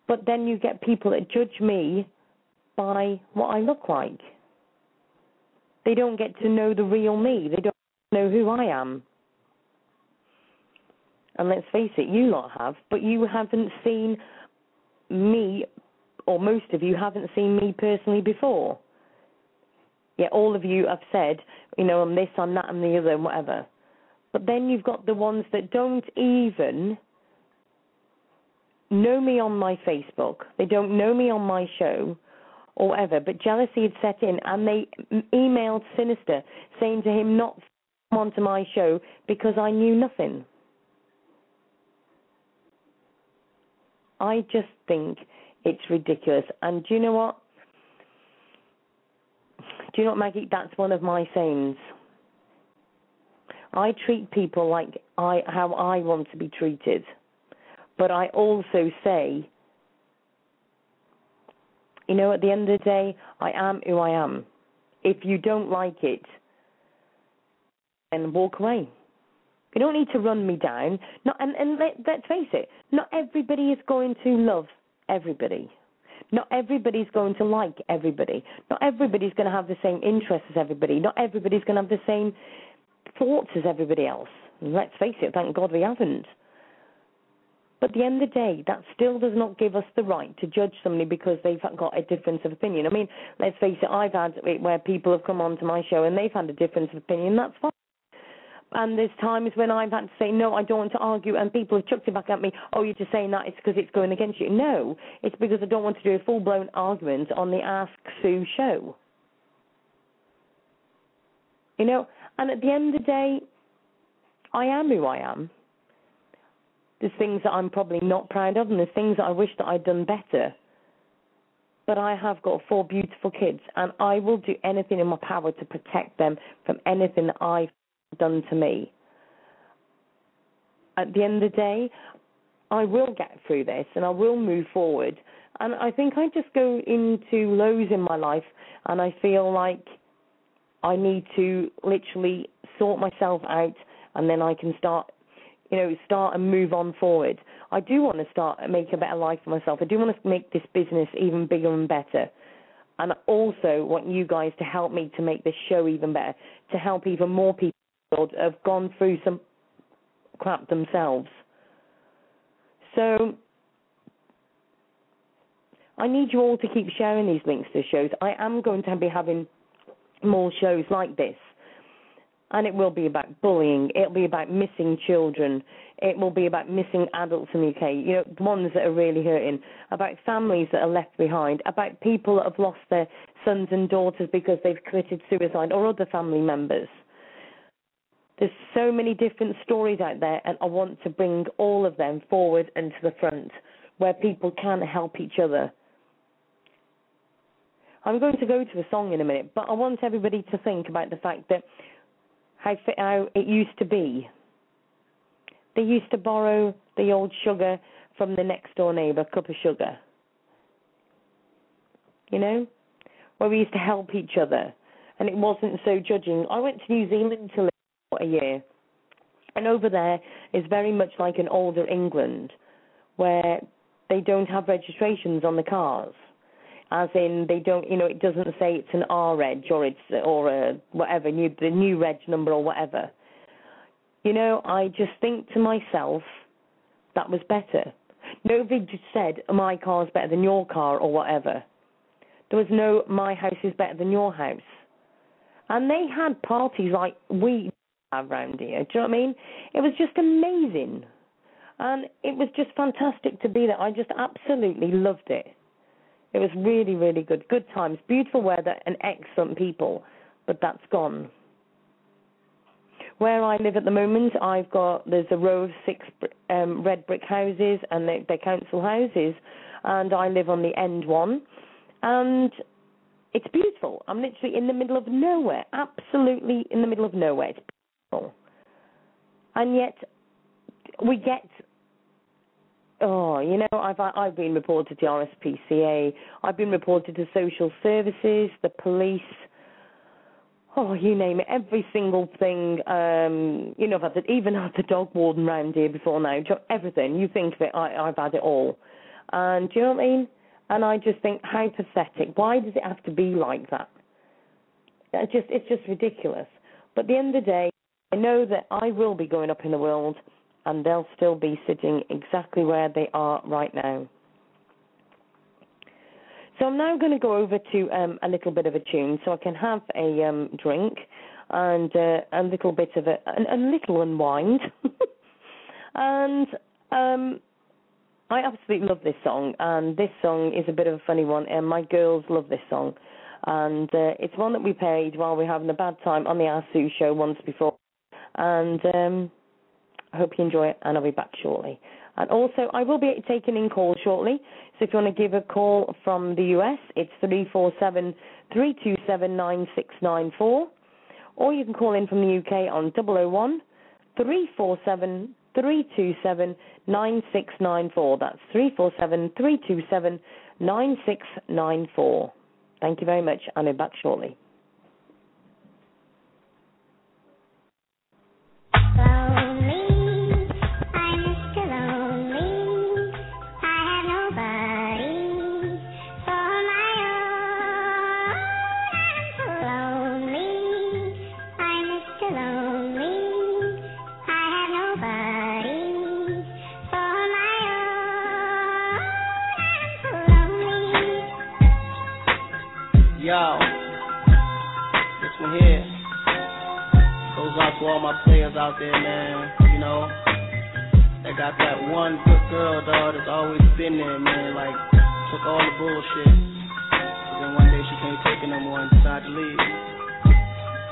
But then you get people that judge me by what I look like. They don't get to know the real me. They don't know who I am. And let's face it, you lot have, but you haven't seen me, or most of you haven't seen me personally before. Yet all of you have said, you know, I'm this, I'm that, I'm the other, and whatever. But then you've got the ones that don't even know me on my Facebook. They don't know me on my show or whatever. But jealousy had set in, and they emailed Sinister saying to him not come onto my show because I knew nothing. I just think it's ridiculous. And do you know what? Do you know what, Maggie? That's one of my sayings. I treat people like I how I want to be treated. But I also say, you know, at the end of the day, I am who I am. If you don't like it, then walk away. You don't need to run me down. Not, and and let, let's face it, not everybody is going to love everybody. Not everybody's going to like everybody. Not everybody's going to have the same interests as everybody. Not everybody's going to have the same thoughts as everybody else. Let's face it, thank God we haven't. But at the end of the day, that still does not give us the right to judge somebody because they've got a difference of opinion. I mean, let's face it, I've had it where people have come onto my show and they've had a difference of opinion. That's fine. And there's times when I've had to say, no, I don't want to argue, and people have chucked it back at me, oh, you're just saying that it's because it's going against you. No, it's because I don't want to do a full blown argument on the Ask Sue show. You know, and at the end of the day, I am who I am. There's things that I'm probably not proud of, and there's things that I wish that I'd done better. But I have got four beautiful kids, and I will do anything in my power to protect them from anything that I've done to me. At the end of the day, I will get through this and I will move forward. And I think I just go into lows in my life and I feel like I need to literally sort myself out and then I can start you know, start and move on forward. I do want to start make a better life for myself. I do want to make this business even bigger and better. And I also want you guys to help me to make this show even better, to help even more people have gone through some crap themselves. So I need you all to keep sharing these links to shows. I am going to be having more shows like this. And it will be about bullying. It'll be about missing children. It will be about missing adults in the UK. You know, the ones that are really hurting. About families that are left behind. About people that have lost their sons and daughters because they've committed suicide or other family members. There's so many different stories out there, and I want to bring all of them forward and to the front where people can help each other. I'm going to go to a song in a minute, but I want everybody to think about the fact that how how it used to be. They used to borrow the old sugar from the next door neighbour, cup of sugar. You know, where we used to help each other, and it wasn't so judging. I went to New Zealand to live a year, and over there is very much like an older England, where they don't have registrations on the cars as in they don't you know it doesn't say it's an R reg or it's or a whatever new the new reg number or whatever. You know, I just think to myself that was better. Nobody just said my car's better than your car or whatever. There was no my house is better than your house. And they had parties like we around here. Do you know what I mean? It was just amazing. And it was just fantastic to be there. I just absolutely loved it. It was really, really good. Good times, beautiful weather, and excellent people. But that's gone. Where I live at the moment, I've got there's a row of six um, red brick houses, and they, they're council houses, and I live on the end one, and it's beautiful. I'm literally in the middle of nowhere, absolutely in the middle of nowhere. It's beautiful, and yet we get Oh, you know, I've I've been reported to RSPCA. I've been reported to social services, the police. Oh, you name it, every single thing. Um, you know, I've had the, even <laughs> had the dog warden round here before now. Everything you think of it, I, I've had it all. And do you know what I mean? And I just think, how pathetic. Why does it have to be like that? It just it's just ridiculous. But at the end of the day, I know that I will be going up in the world and they'll still be sitting exactly where they are right now. So I'm now going to go over to um, a little bit of a tune so I can have a um, drink and uh, a little bit of a, a, a little unwind. <laughs> and um, I absolutely love this song, and this song is a bit of a funny one, and my girls love this song. And uh, it's one that we played while we were having a bad time on the Ask Sue show once before. And um, I hope you enjoy it, and I'll be back shortly. And also, I will be taking in calls shortly. So if you want to give a call from the US, it's three four seven three two seven nine six nine four, or you can call in from the UK on double o oh one three four seven three two seven nine six nine four. That's three four seven three two seven nine six nine four. Thank you very much. And I'll be back shortly. To all my players out there, man. You know, they got that one good girl, dog, that's always been there, man. Like, took all the bullshit. But then one day she can't take it no more and decided to leave.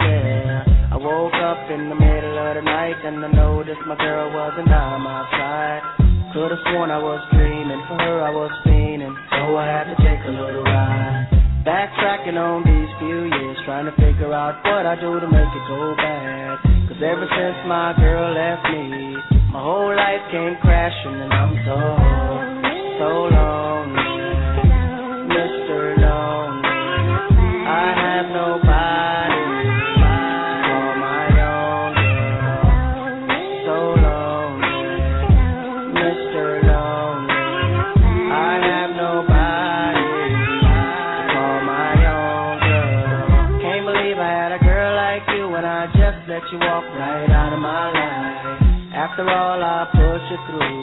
Yeah, I woke up in the middle of the night and I noticed my girl wasn't by my side. Could've sworn I was dreaming, for her I was fiending, so I had to take a little ride. Backtracking on these few years, trying to figure out what I do to make it go bad. Ever since my girl left me, my whole life came crashing and I'm so, so lonely.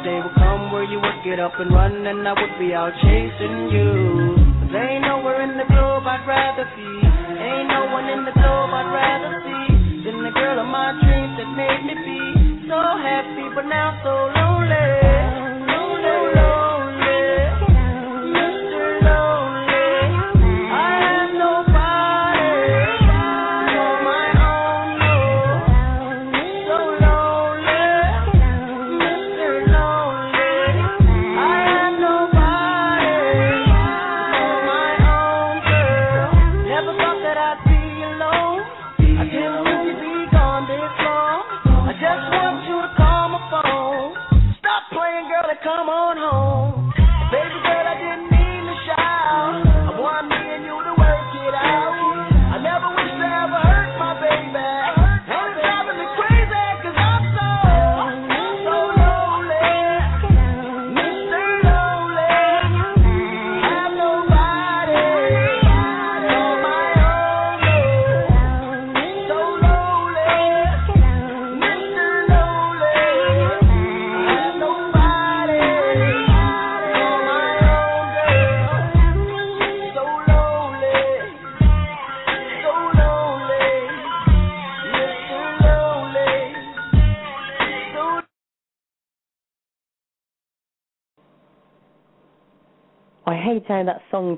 The day would come where you would get up and run and I would be out chasing you. There ain't nowhere in the globe I'd rather be. Ain't no one in the globe I'd rather see than the girl of my dreams that made me be so happy, but now so lonely.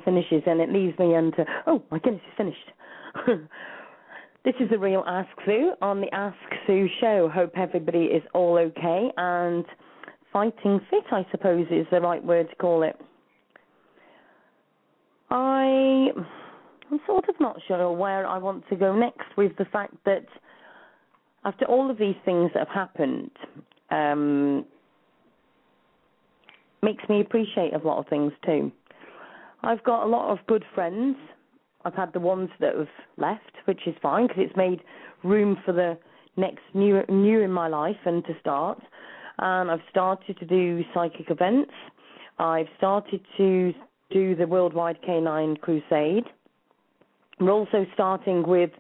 Finishes and it leaves me into, oh my goodness, it's finished. <laughs> this is the real Ask Sue on the Ask Sue show. Hope everybody is all okay and fighting fit, I suppose is the right word to call it. I, I'm sort of not sure where I want to go next with the fact that after all of these things that have happened, um, makes me appreciate a lot of things too. I've got a lot of good friends. I've had the ones that have left, which is fine because it's made room for the next new new in my life and to start. And I've started to do psychic events. I've started to do the Worldwide Canine Crusade. We're also starting with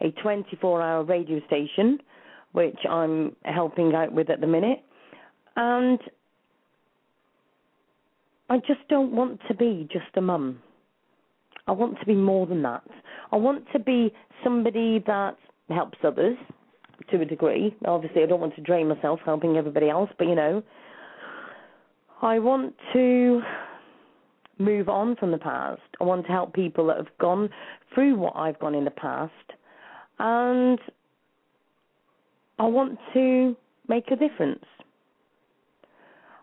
a 24-hour radio station, which I'm helping out with at the minute. And I just don't want to be just a mum. I want to be more than that. I want to be somebody that helps others to a degree. Obviously, I don't want to drain myself helping everybody else, but you know, I want to move on from the past. I want to help people that have gone through what I've gone in the past, and I want to make a difference.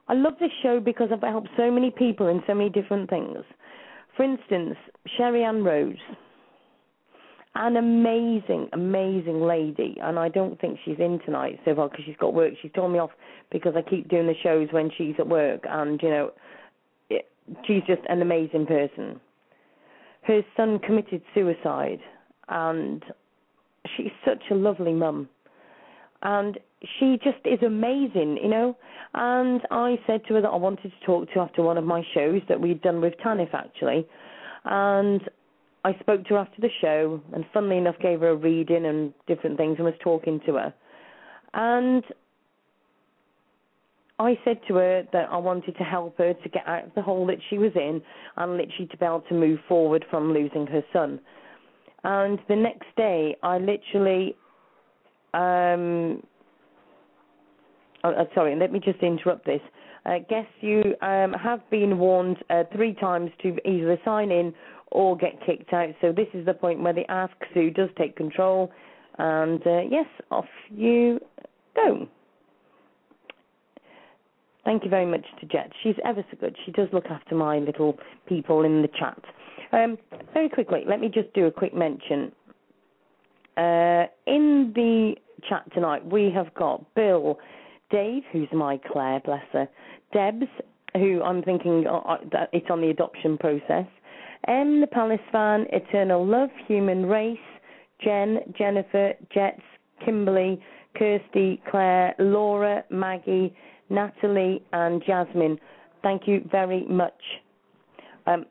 I love this show because I've helped so many people in so many different things. For instance, Sherry Ann Rose, an amazing, amazing lady, and I don't think she's in tonight so far because she's got work. She's told me off because I keep doing the shows when she's at work, and you know, it, she's just an amazing person. Her son committed suicide, and she's such a lovely mum and she just is amazing, you know. And I said to her that I wanted to talk to her after one of my shows that we'd done with Tanif actually, and I spoke to her after the show, and funnily enough, gave her a reading and different things, and was talking to her, and I said to her that I wanted to help her to get out of the hole that she was in, and literally to be able to move forward from losing her son. And the next day, I literally um, oh, uh, sorry, let me just interrupt this. Uh, guess you um, have been warned uh, three times to either sign in or get kicked out. So this is the point where the Ask Sue does take control. And uh, yes, off you go. Thank you very much to Jet. She's ever so good. She does look after my little people in the chat. Um, very quickly, let me just do a quick mention. Uh, in the chat tonight, we have got Bill, Dave, who's my Claire, bless her, Debs, who I'm thinking uh, uh, it's on the adoption process, M, the Palace fan, Eternal Love, Human Race, Jen, Jennifer, Jets, Kimberly, Kirsty, Claire, Laura, Maggie, Natalie, and Jasmine. Thank you very much. Um,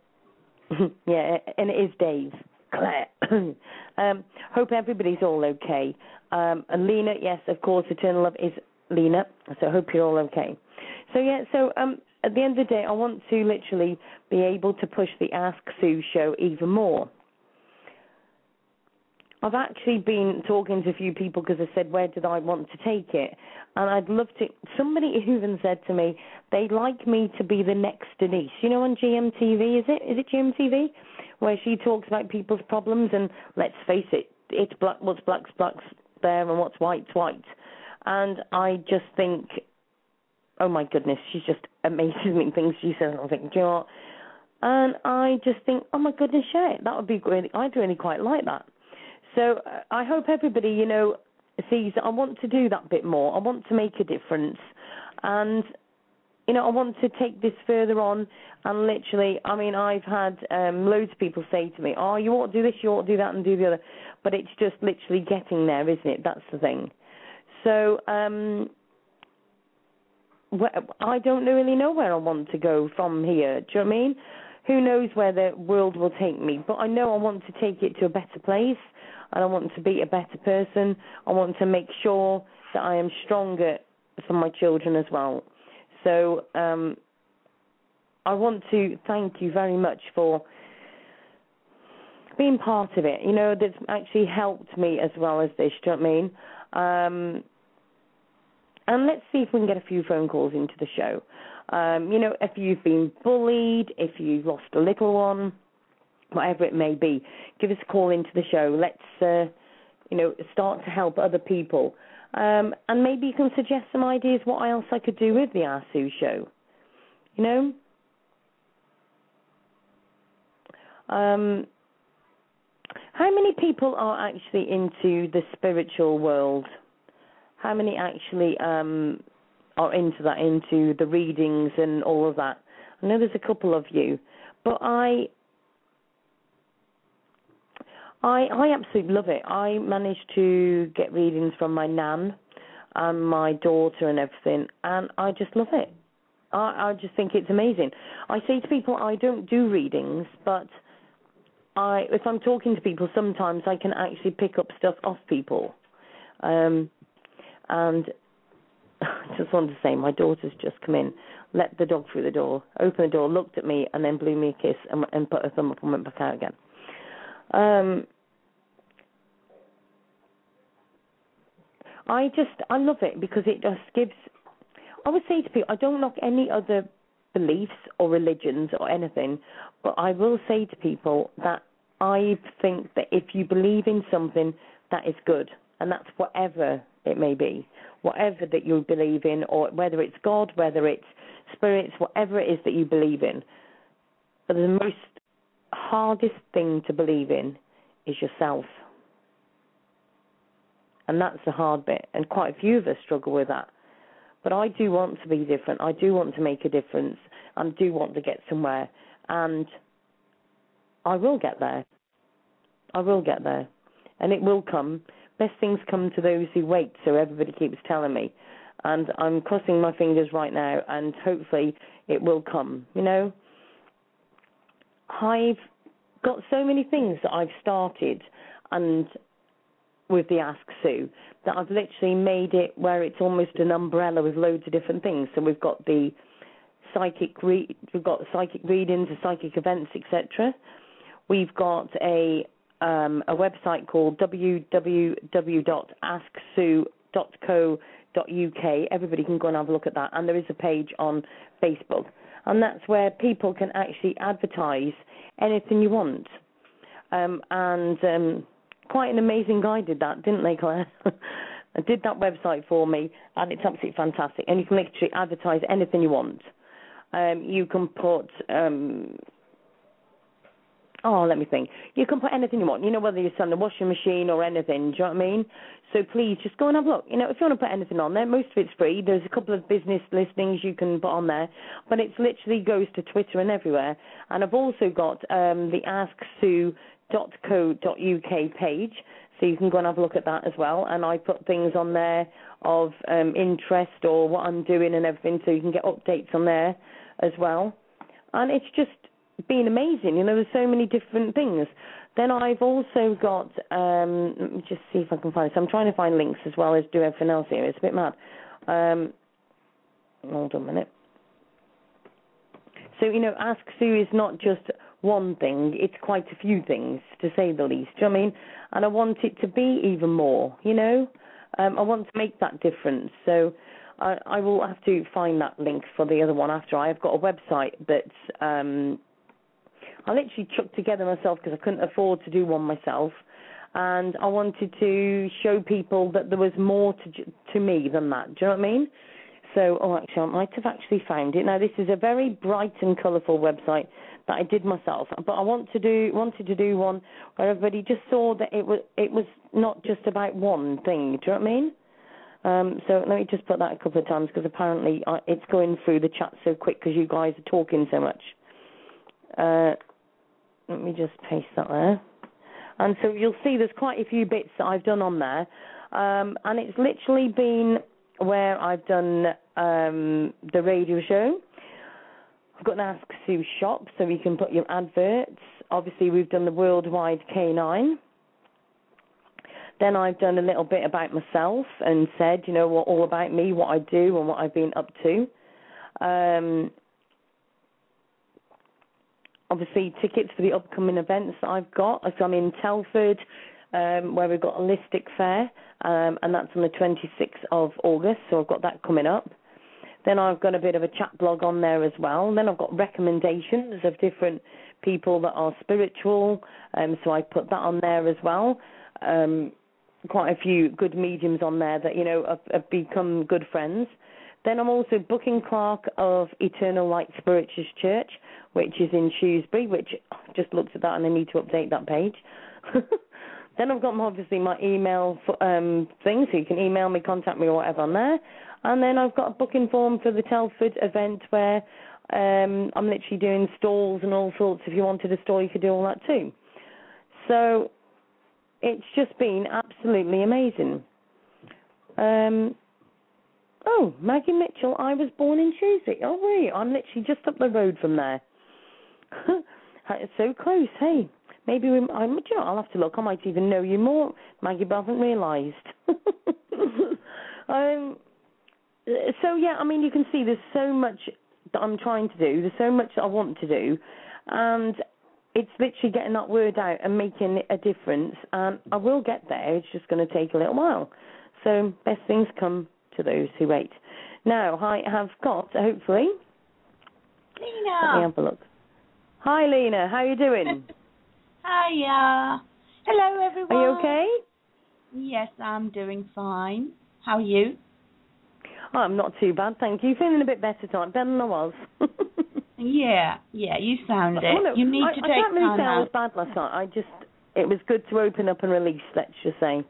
<laughs> yeah, and it is Dave. Claire. <coughs> um, hope everybody's all okay. Um, and Lena, yes, of course, Eternal Love is Lena. So I hope you're all okay. So yeah, so um, at the end of the day, I want to literally be able to push the Ask Sue show even more. I've actually been talking to a few people because I said, where did I want to take it? And I'd love to. Somebody <laughs> even said to me, they'd like me to be the next Denise. You know, on GMTV, is it? Is it GMTV? Where she talks about people's problems, and let's face it, it's black, what's black's black's there, and what's white's white. And I just think, oh my goodness, she's just amazing <laughs> things she says. I think, do you know what? And I just think, oh my goodness, yeah, that would be really. I'd really quite like that. So uh, I hope everybody, you know, sees I want to do that bit more. I want to make a difference, and you know, I want to take this further on. And literally, I mean, I've had um, loads of people say to me, "Oh, you ought to do this, you ought to do that, and do the other," but it's just literally getting there, isn't it? That's the thing. So um, I don't really know where I want to go from here. Do you know what I mean? Who knows where the world will take me? But I know I want to take it to a better place and I want to be a better person. I want to make sure that I am stronger for my children as well. So um, I want to thank you very much for being part of it. You know, that's actually helped me as well as this. Do you know what I mean? Um, and let's see if we can get a few phone calls into the show. Um, you know, if you've been bullied, if you've lost a little one, whatever it may be, give us a call into the show. Let's, uh, you know, start to help other people. Um, and maybe you can suggest some ideas what else I could do with the Ask Sue show. You know? Um, how many people are actually into the spiritual world? How many actually um, are into that, into the readings and all of that? I know there's a couple of you, but I I I absolutely love it. I managed to get readings from my nan and my daughter and everything, and I just love it. I I just think it's amazing. I say to people, I don't do readings, but I if I'm talking to people, sometimes I can actually pick up stuff off people. Um, and I <laughs> just wanted to say, my daughter's just come in, let the dog through the door, opened the door, looked at me, and then blew me a kiss and, and put her thumb up and went back out again. Um, I just I love it because it just gives. I would say to people, I don't knock any other beliefs or religions or anything, but I will say to people that I think that if you believe in something, that is good, and that's whatever it may be, whatever that you believe in, or whether it's God, whether it's spirits, whatever it is that you believe in. But the most hardest thing to believe in is yourself. And that's the hard bit. And quite a few of us struggle with that. But I do want to be different. I do want to make a difference. I do want to get somewhere. And I will get there. I will get there. And it will come. Best things come to those who wait, so everybody keeps telling me. And I'm crossing my fingers right now, and hopefully it will come, you know? I've got so many things that I've started and with the Ask Sue that I've literally made it where it's almost an umbrella with loads of different things. So we've got the psychic we've got psychic readings, the psychic events, etc. We've got a um, a website called www.asksue.co.uk. Everybody can go and have a look at that, and there is a page on Facebook, and that's where people can actually advertise anything you want. Um, and um, quite an amazing guy did that, didn't they, Claire? <laughs> did that website for me, and it's absolutely fantastic. And you can literally advertise anything you want. Um, you can put um, Oh, let me think. You can put anything you want. You know, whether you're selling a washing machine or anything. Do you know what I mean? So please, just go and have a look. You know, if you want to put anything on there, most of it's free. There's a couple of business listings you can put on there, but it literally goes to Twitter and everywhere. And I've also got um, the AskSue.co.uk page, so you can go and have a look at that as well. And I put things on there of um, interest or what I'm doing and everything, so you can get updates on there as well. And it's just been amazing. You know, there's so many different things. Then I've also got. Um, let me just see if I can find. So I'm trying to find links as well as do everything else here. It's a bit mad. Um, hold on a minute. So you know, Ask Sue is not just one thing; it's quite a few things, to say the least. Do you know I mean? And I want it to be even more. You know, um, I want to make that difference. So I, I will have to find that link for the other one after. I've got a website that um, I literally chucked together myself because I couldn't afford to do one myself, and I wanted to show people that there was more to to me than that. Do you know what I mean? So, oh, actually, I might have actually found it. Now, this is a very bright and colourful website that I did myself, but I want to do wanted to do one where everybody just saw that it was it was not just about one thing. Do you know what I mean? Um, so let me just put that a couple of times because apparently I, it's going through the chat so quick because you guys are talking so much. Uh, let me just paste that there. And so you'll see there's quite a few bits that I've done on there. Um, and it's literally been where I've done um, the radio show. I've got an Ask Sue shop so you can put your adverts. Obviously, we've done the worldwide K9. Then I've done a little bit about myself and said, you know, what all about me, what I do, and what I've been up to. Um, obviously, tickets for the upcoming events that I've got. So I'm in Telford, um, where we've got a Holistic Fair, um, and that's on the 26th of August. So I've got that coming up. Then I've got a bit of a chat blog on there as well. Then I've got recommendations of different people that are spiritual, um, so I put that on there as well. Um, quite a few good mediums on there that you know have, have become good friends. Then I'm also booking clerk of Eternal Light Spiritual Church, which is in Shrewsbury, which just looked at that and I need to update that page. <laughs> then I've got obviously my email um, thing, so you can email me, contact me, or whatever on there. And then I've got a booking form for the Telford event where um, I'm literally doing stalls and all sorts. If you wanted a stall, you could do all that too. So it's just been absolutely amazing. Um, oh, Maggie Mitchell, I was born in Shrewsbury. Oh, wait, I'm literally just up the road from there. <laughs> it's so close, hey. Maybe we, I'm, you know, I'll have to look. I might even know you more, Maggie, but I haven't realised. <laughs> um, so, yeah, I mean, you can see there's so much that I'm trying to do. There's so much that I want to do. And it's literally getting that word out and making a difference. And I will get there. It's just going to take a little while. So best things come to those who wait. Now I have got hopefully. Lena. Let me have a look. Hi, Lena. How are you doing? <laughs> Hiya. Hello, everyone. Are you okay? Yes, I'm doing fine. How are you? I'm not too bad, thank you. Feeling a bit better tonight, better than I was. <laughs> Yeah, yeah, you sound it. You need I, to I take can't really say I was bad last night. I just it was good to open up and release. Let's just say.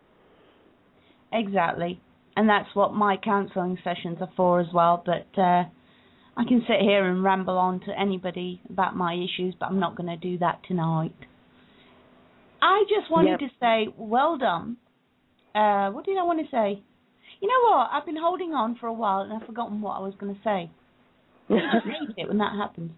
Exactly. And that's what my counselling sessions are for as well. But uh, I can sit here and ramble on to anybody about my issues, but I'm not going to do that tonight. I just wanted Yep. to say, well done. Uh, what did I want to say? You know what? I've been holding on for a while and I've forgotten what I was going to say. I just <laughs> hate it when that happens.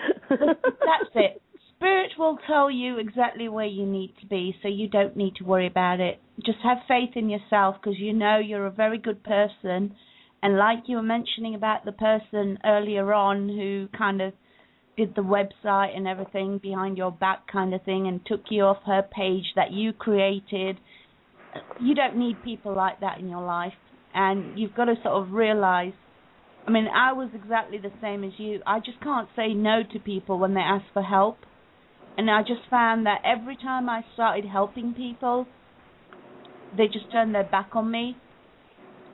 <laughs> That's it. Spirit will tell you exactly where you need to be, so you don't need to worry about it. Just have faith in yourself because you know you're a very good person. And like you were mentioning about the person earlier on who kind of did the website and everything behind your back kind of thing and took you off her page that you created, you don't need people like that in your life. And you've got to sort of realize I mean, I was exactly the same as you. I just can't say no to people when they ask for help. And I just found that every time I started helping people, they just turned their back on me.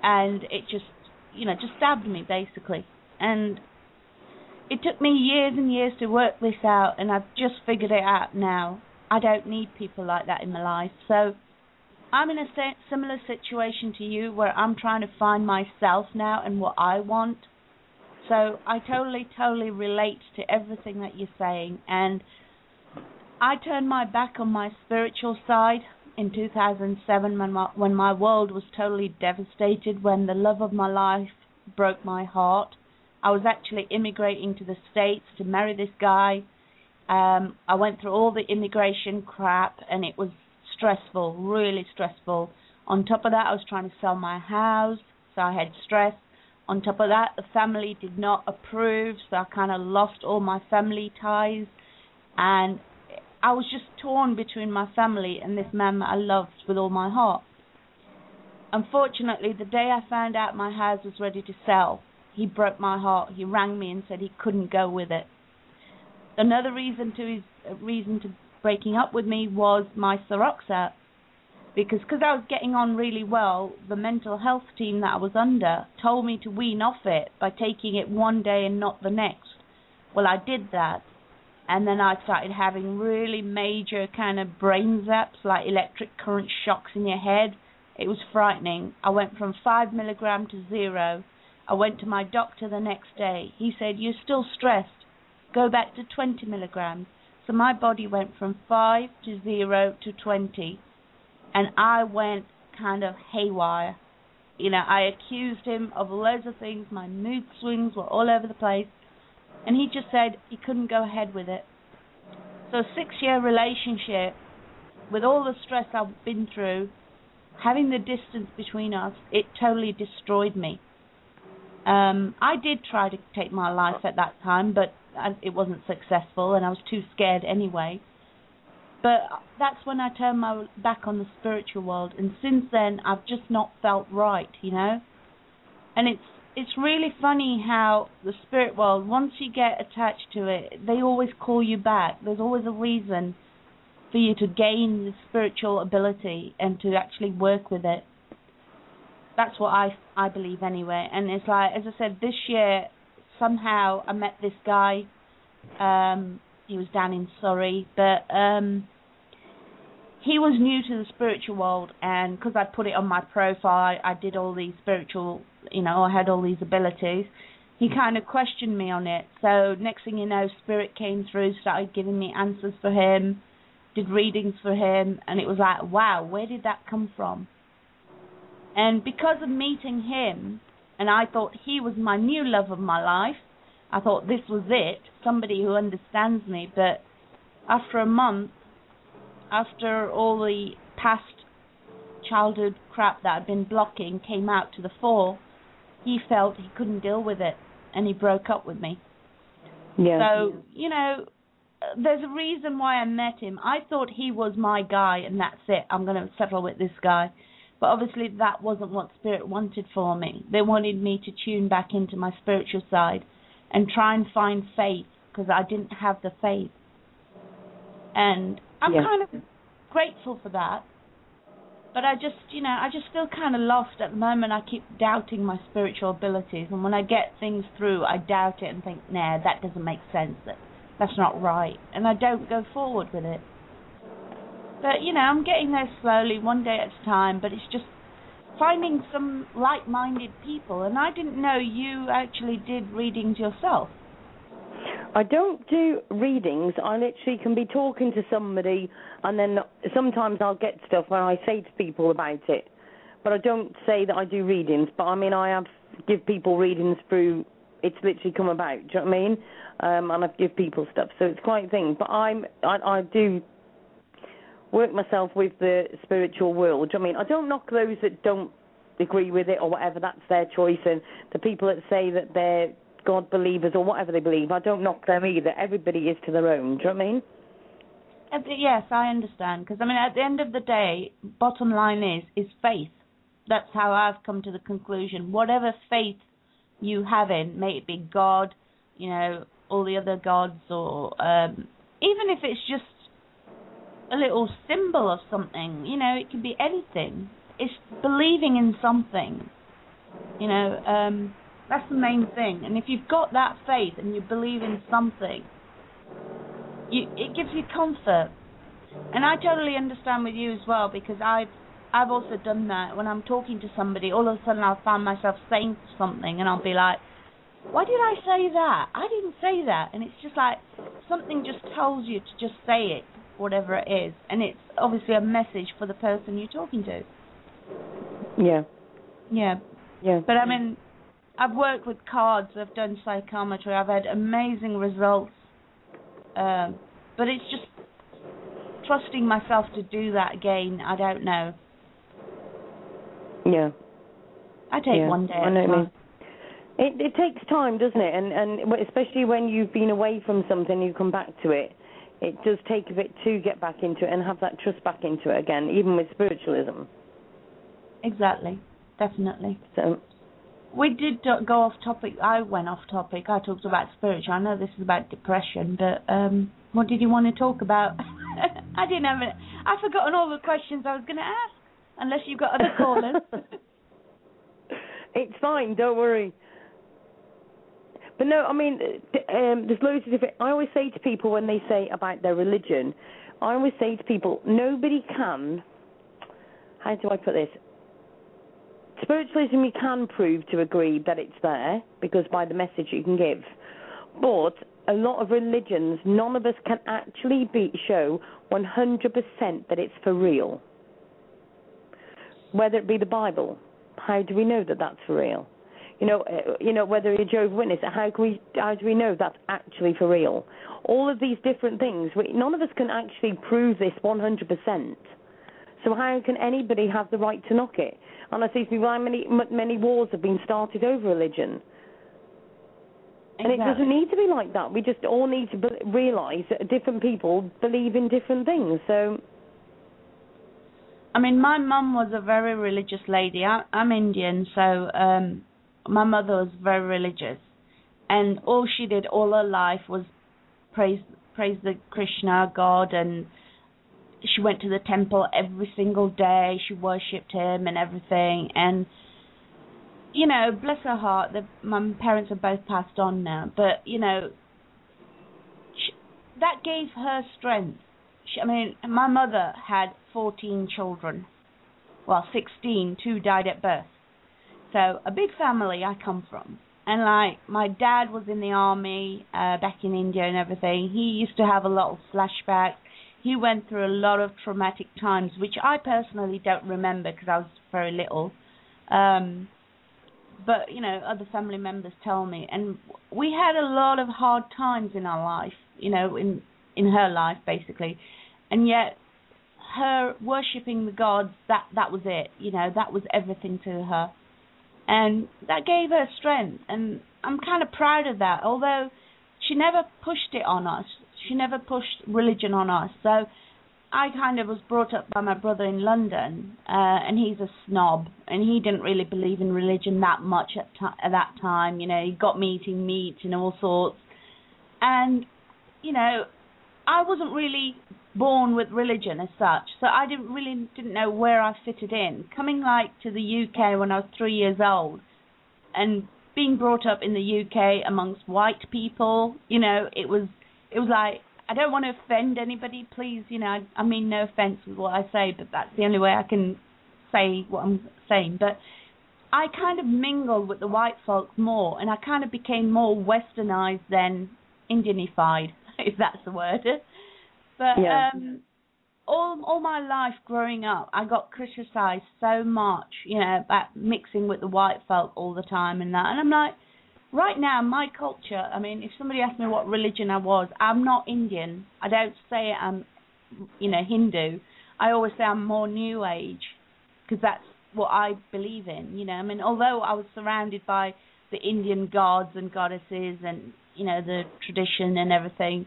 And it just, you know, just stabbed me, basically. And it took me years and years to work this out, and I've just figured it out now. I don't need people like that in my life. So I'm in a similar situation to you where I'm trying to find myself now and what I want. So I totally, totally relate to everything that you're saying. And I turned my back on my spiritual side in 2007 when my, when my world was totally devastated, when the love of my life broke my heart. I was actually immigrating to the States to marry this guy. Um, I went through all the immigration crap, and it was stressful, really stressful. On top of that, I was trying to sell my house, so I had stress. On top of that, the family did not approve, so I kind of lost all my family ties, and I was just torn between my family and this man that I loved with all my heart. Unfortunately, the day I found out my house was ready to sell, he broke my heart. He rang me and said he couldn't go with it. Another reason to his uh, reason to breaking up with me was my Seroxat because cause I was getting on really well, the mental health team that I was under told me to wean off it by taking it one day and not the next. Well, I did that, and then I started having really major kind of brain zaps, like electric current shocks in your head. It was frightening. I went from five milligram to zero. I went to my doctor the next day. He said, "You're still stressed. Go back to 20 milligrams." So my body went from five to zero to 20 and I went kind of haywire. You know, I accused him of loads of things. My mood swings were all over the place, and he just said he couldn't go ahead with it. So, a six-year relationship with all the stress I've been through, having the distance between us, it totally destroyed me. Um, I did try to take my life at that time, but it wasn't successful, and I was too scared anyway. But that's when I turned my back on the spiritual world, and since then I've just not felt right, you know. And it's it's really funny how the spirit world, once you get attached to it, they always call you back. There's always a reason for you to gain the spiritual ability and to actually work with it. That's what I I believe anyway. And it's like as I said, this year somehow I met this guy. Um, he was down in Surrey, but um, he was new to the spiritual world, and because I put it on my profile, I, I did all these spiritual, you know, I had all these abilities. He mm-hmm. kind of questioned me on it. So next thing you know, spirit came through, started giving me answers for him, did readings for him, and it was like, wow, where did that come from? And because of meeting him, and I thought he was my new love of my life, I thought this was it, somebody who understands me. But after a month, after all the past childhood crap that had been blocking came out to the fore, he felt he couldn't deal with it and he broke up with me. Yeah. So, you know, there's a reason why I met him. I thought he was my guy and that's it. I'm going to settle with this guy. But obviously, that wasn't what Spirit wanted for me. They wanted me to tune back into my spiritual side and try and find faith because I didn't have the faith. And I'm Yeah. kind of grateful for that. But I just, you know, I just feel kind of lost at the moment. I keep doubting my spiritual abilities, and when I get things through, I doubt it and think, nah, that doesn't make sense. That that's not right, and I don't go forward with it. But you know, I'm getting there slowly, one day at a time. But it's just finding some like-minded people, and I didn't know you actually did readings yourself. I don't do readings. I literally can be talking to somebody, and then sometimes I'll get stuff where I say to people about it. But I don't say that I do readings. But I mean, I have give people readings through. It's literally come about. Do you know what I mean? Um, and I give people stuff, so it's quite a thing. But I'm I, I do work myself with the spiritual world. Do you know what I mean? I don't knock those that don't agree with it or whatever. That's their choice, and the people that say that they're God believers or whatever they believe, I don't knock them either. Everybody is to their own. Do you know what I mean? Uh, Yes, I understand. Because I mean, at the end of the day, bottom line is is faith. That's how I've come to the conclusion. Whatever faith you have in, may it be God, you know, all the other gods, or um, even if it's just a little symbol of something, you know, it could be anything. It's believing in something. You know, um, that's the main thing. And if you've got that faith and you believe in something, you, it gives you comfort. And I totally understand with you as well because I've I've also done that. When I'm talking to somebody, all of a sudden I'll find myself saying something and I'll be like, Why did I say that? I didn't say that and it's just like something just tells you to just say it, whatever it is. And it's obviously a message for the person you're talking to. Yeah. Yeah. Yeah. But I mean I've worked with cards, I've done psychometry, I've had amazing results um, but it's just trusting myself to do that again. I don't know. Yeah. I take yeah. one day. I know what mean. It it takes time, doesn't it? And and especially when you've been away from something, you come back to it. It does take a bit to get back into it and have that trust back into it again, even with spiritualism. Exactly, definitely. So we did go off topic. I went off topic. I talked about spiritual. I know this is about depression, but um, what did you want to talk about? <laughs> I didn't have it. I've forgotten all the questions I was going to ask, unless you've got other callers. <laughs> it's fine. Don't worry. But no, I mean, um, there's loads of different. I always say to people when they say about their religion, I always say to people, nobody can. How do I put this? Spiritualism, you can prove to agree that it's there because by the message you can give. But a lot of religions, none of us can actually be, show 100% that it's for real. Whether it be the Bible, how do we know that that's for real? You know, uh, you know whether you're Jehovah's Witness, how can we, how do we know that's actually for real? All of these different things, we, none of us can actually prove this 100%. So how can anybody have the right to knock it? And I say to people, how many many wars have been started over religion? Exactly. And it doesn't need to be like that. We just all need to be- realise that different people believe in different things. So, I mean, my mum was a very religious lady. I, I'm Indian, so um, my mother was very religious, and all she did all her life was praise praise the Krishna God, and she went to the temple every single day. She worshipped him and everything, and you know, bless her heart, the, my parents have both passed on now, but you know, she, that gave her strength. She, I mean, my mother had 14 children, well, 16, two died at birth. So a big family I come from, and like my dad was in the army uh, back in India and everything. He used to have a lot of flashbacks. He went through a lot of traumatic times, which I personally don't remember because I was very little. Um, but you know other family members tell me. And we had a lot of hard times in our life you know in in her life basically. And yet her worshipping the gods that that was it you know that was everything to her. And that gave her strength. And i'm kind of proud of that although she never pushed it on us she never pushed religion on us so I kind of was brought up by my brother in London, uh, and he's a snob, and he didn't really believe in religion that much at, t- at that time. You know, he got me eating meat and all sorts, and you know, I wasn't really born with religion as such, so I didn't really didn't know where I fitted in. Coming like to the UK when I was three years old, and being brought up in the UK amongst white people, you know, it was it was like I don't want to offend anybody. Please, you know, I, I mean no offense with what I say, but that's the only way I can say what I'm saying. But I kind of mingled with the white folks more, and I kind of became more westernized than Indianified, <laughs> if that's the word. But Yeah. um, all all my life growing up, I got criticized so much, you know, about mixing with the white folk all the time and that. And I'm like, right now, my culture. I mean, if somebody asked me what religion I was, I'm not Indian. I don't say I'm, you know, Hindu. I always say I'm more New Age because that's what I believe in. You know, I mean, although I was surrounded by the Indian gods and goddesses and you know the tradition and everything,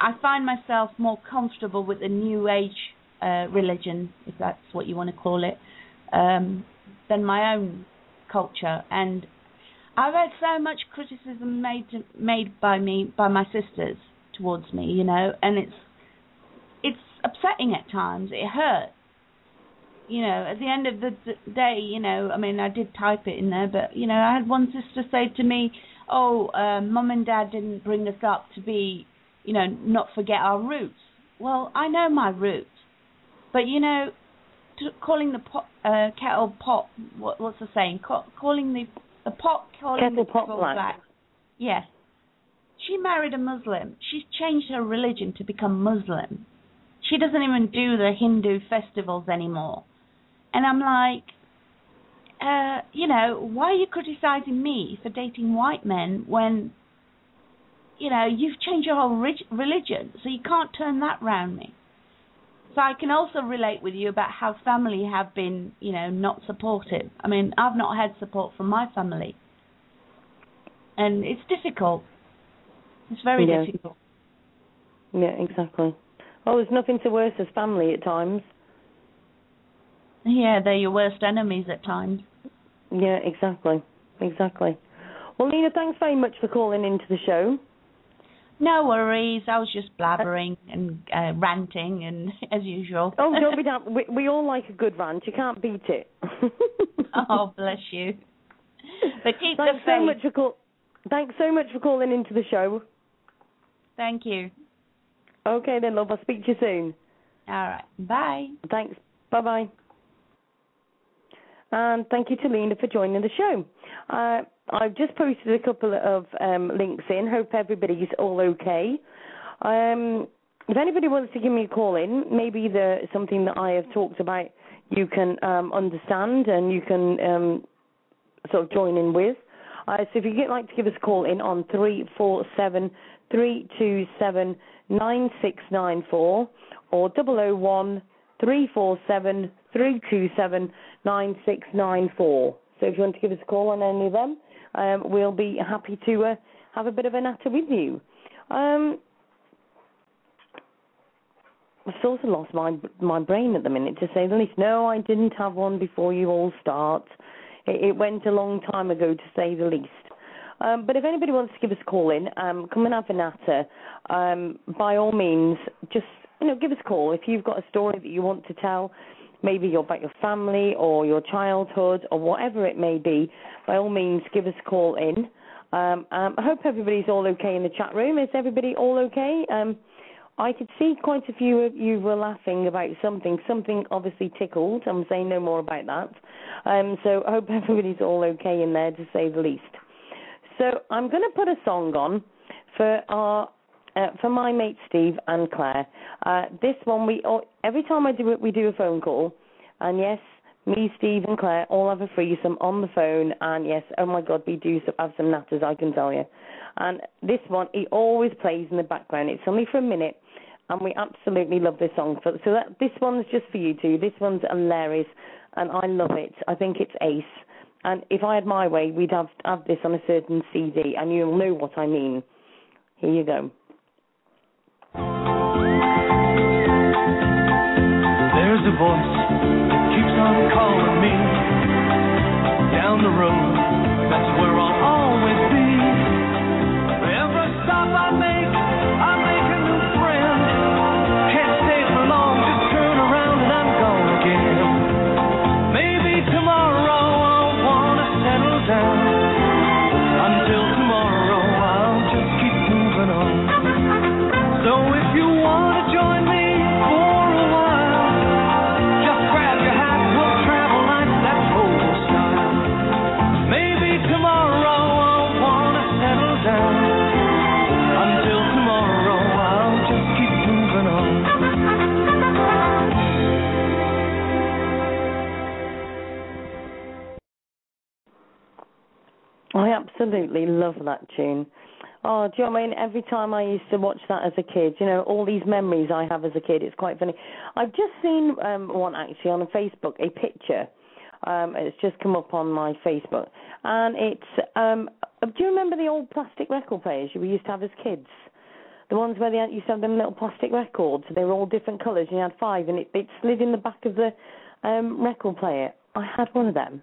I find myself more comfortable with the New Age uh, religion, if that's what you want to call it, um, than my own culture. And I've had so much criticism made made by me by my sisters towards me, you know, and it's it's upsetting at times. It hurts. You know, at the end of the day, you know, I mean, I did type it in there, but you know, I had one sister say to me, "Oh, uh, mum and dad didn't bring us up to be, you know, not forget our roots." Well, I know my roots, but you know, calling the pot, uh, kettle pot, what, what's the saying? Ca- calling the the pot calling Kettle the pot kettle black. Yes. She married a Muslim. She's changed her religion to become Muslim. She doesn't even do the Hindu festivals anymore. And I'm like, uh, you know, why are you criticizing me for dating white men when you know, you've changed your whole religion, so you can't turn that round me. So I can also relate with you about how family have been, you know, not supportive. I mean, I've not had support from my family, and it's difficult. It's very Yeah. difficult. Yeah, exactly. Oh, there's nothing so worse as family at times. Yeah, they're your worst enemies at times. Yeah, exactly. Exactly. Well, Nina, thanks very much for calling into the show. No worries. I was just blabbering and uh, ranting, and <laughs> as usual. Oh, don't be <laughs> down. We, we all like a good rant. You can't beat it. <laughs> oh, bless you. But keep thanks the faith. so much for call. Thanks so much for calling into the show. Thank you. Okay then, love. I'll speak to you soon. All right. Bye. Thanks. Bye bye. And thank you to Lena for joining the show. Uh, I've just posted a couple of um, links in. Hope everybody's all okay. Um, if anybody wants to give me a call in, maybe the something that I have talked about you can um, understand and you can um, sort of join in with. Uh, so if you'd like to give us a call in on three four seven three two seven nine six nine four or double o three two seven nine six nine four. So if you want to give us a call on any of them, um, we'll be happy to uh, have a bit of a natter with you. Um, I've sort of lost my my brain at the minute, to say the least. No, I didn't have one before you all start. It, it went a long time ago, to say the least. Um, but if anybody wants to give us a call in, um, come and have a natter. Um, by all means, just you know, give us a call if you've got a story that you want to tell. Maybe about your family or your childhood or whatever it may be. By all means, give us a call in. Um, um, I hope everybody's all okay in the chat room. Is everybody all okay? Um, I could see quite a few of you were laughing about something. Something obviously tickled. I'm saying no more about that. Um, so I hope <laughs> everybody's all okay in there, to say the least. So I'm going to put a song on for our uh, for my mate Steve and Claire. Uh, this one we all, every time I do it, we do a phone call, and yes, me, Steve, and Claire all have a threesome on the phone, and yes, oh my God, we do have some natters, I can tell you. And this one, he always plays in the background. It's only for a minute, and we absolutely love this song. So, so that this one's just for you two. This one's hilarious, and I love it. I think it's ace. And if I had my way, we'd have have this on a certain CD, and you'll know what I mean. Here you go. Voice keeps on calling me down the road. That's where I'll absolutely love that tune. Oh, do you know what I mean? Every time I used to watch that as a kid, you know, all these memories I have as a kid, it's quite funny. I've just seen um, one actually on Facebook, a picture. Um, it's just come up on my Facebook, and it's. Um, do you remember the old plastic record players we used to have as kids? The ones where they had, used to have them little plastic records. They were all different colours, and you had five, and it, it slid in the back of the um, record player. I had one of them.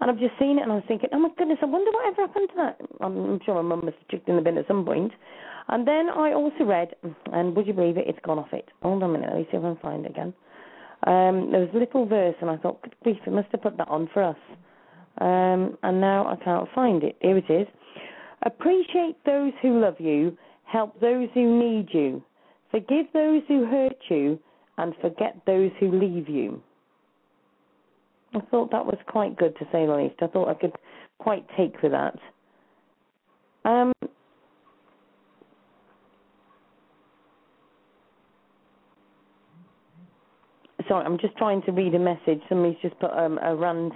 And I've just seen it and I was thinking, oh my goodness, I wonder whatever happened to that. I'm, I'm sure my mum must have chucked in the bin at some point. And then I also read, and would you believe it, it's gone off it. Hold on a minute, let me see if I can find it again. Um, there was a little verse and I thought, good grief, it must have put that on for us. Um, and now I can't find it. Here it is. Appreciate those who love you, help those who need you, forgive those who hurt you, and forget those who leave you. I thought that was quite good to say the least. I thought I could quite take with that. Um, sorry, I'm just trying to read a message. Somebody's just put um, a rant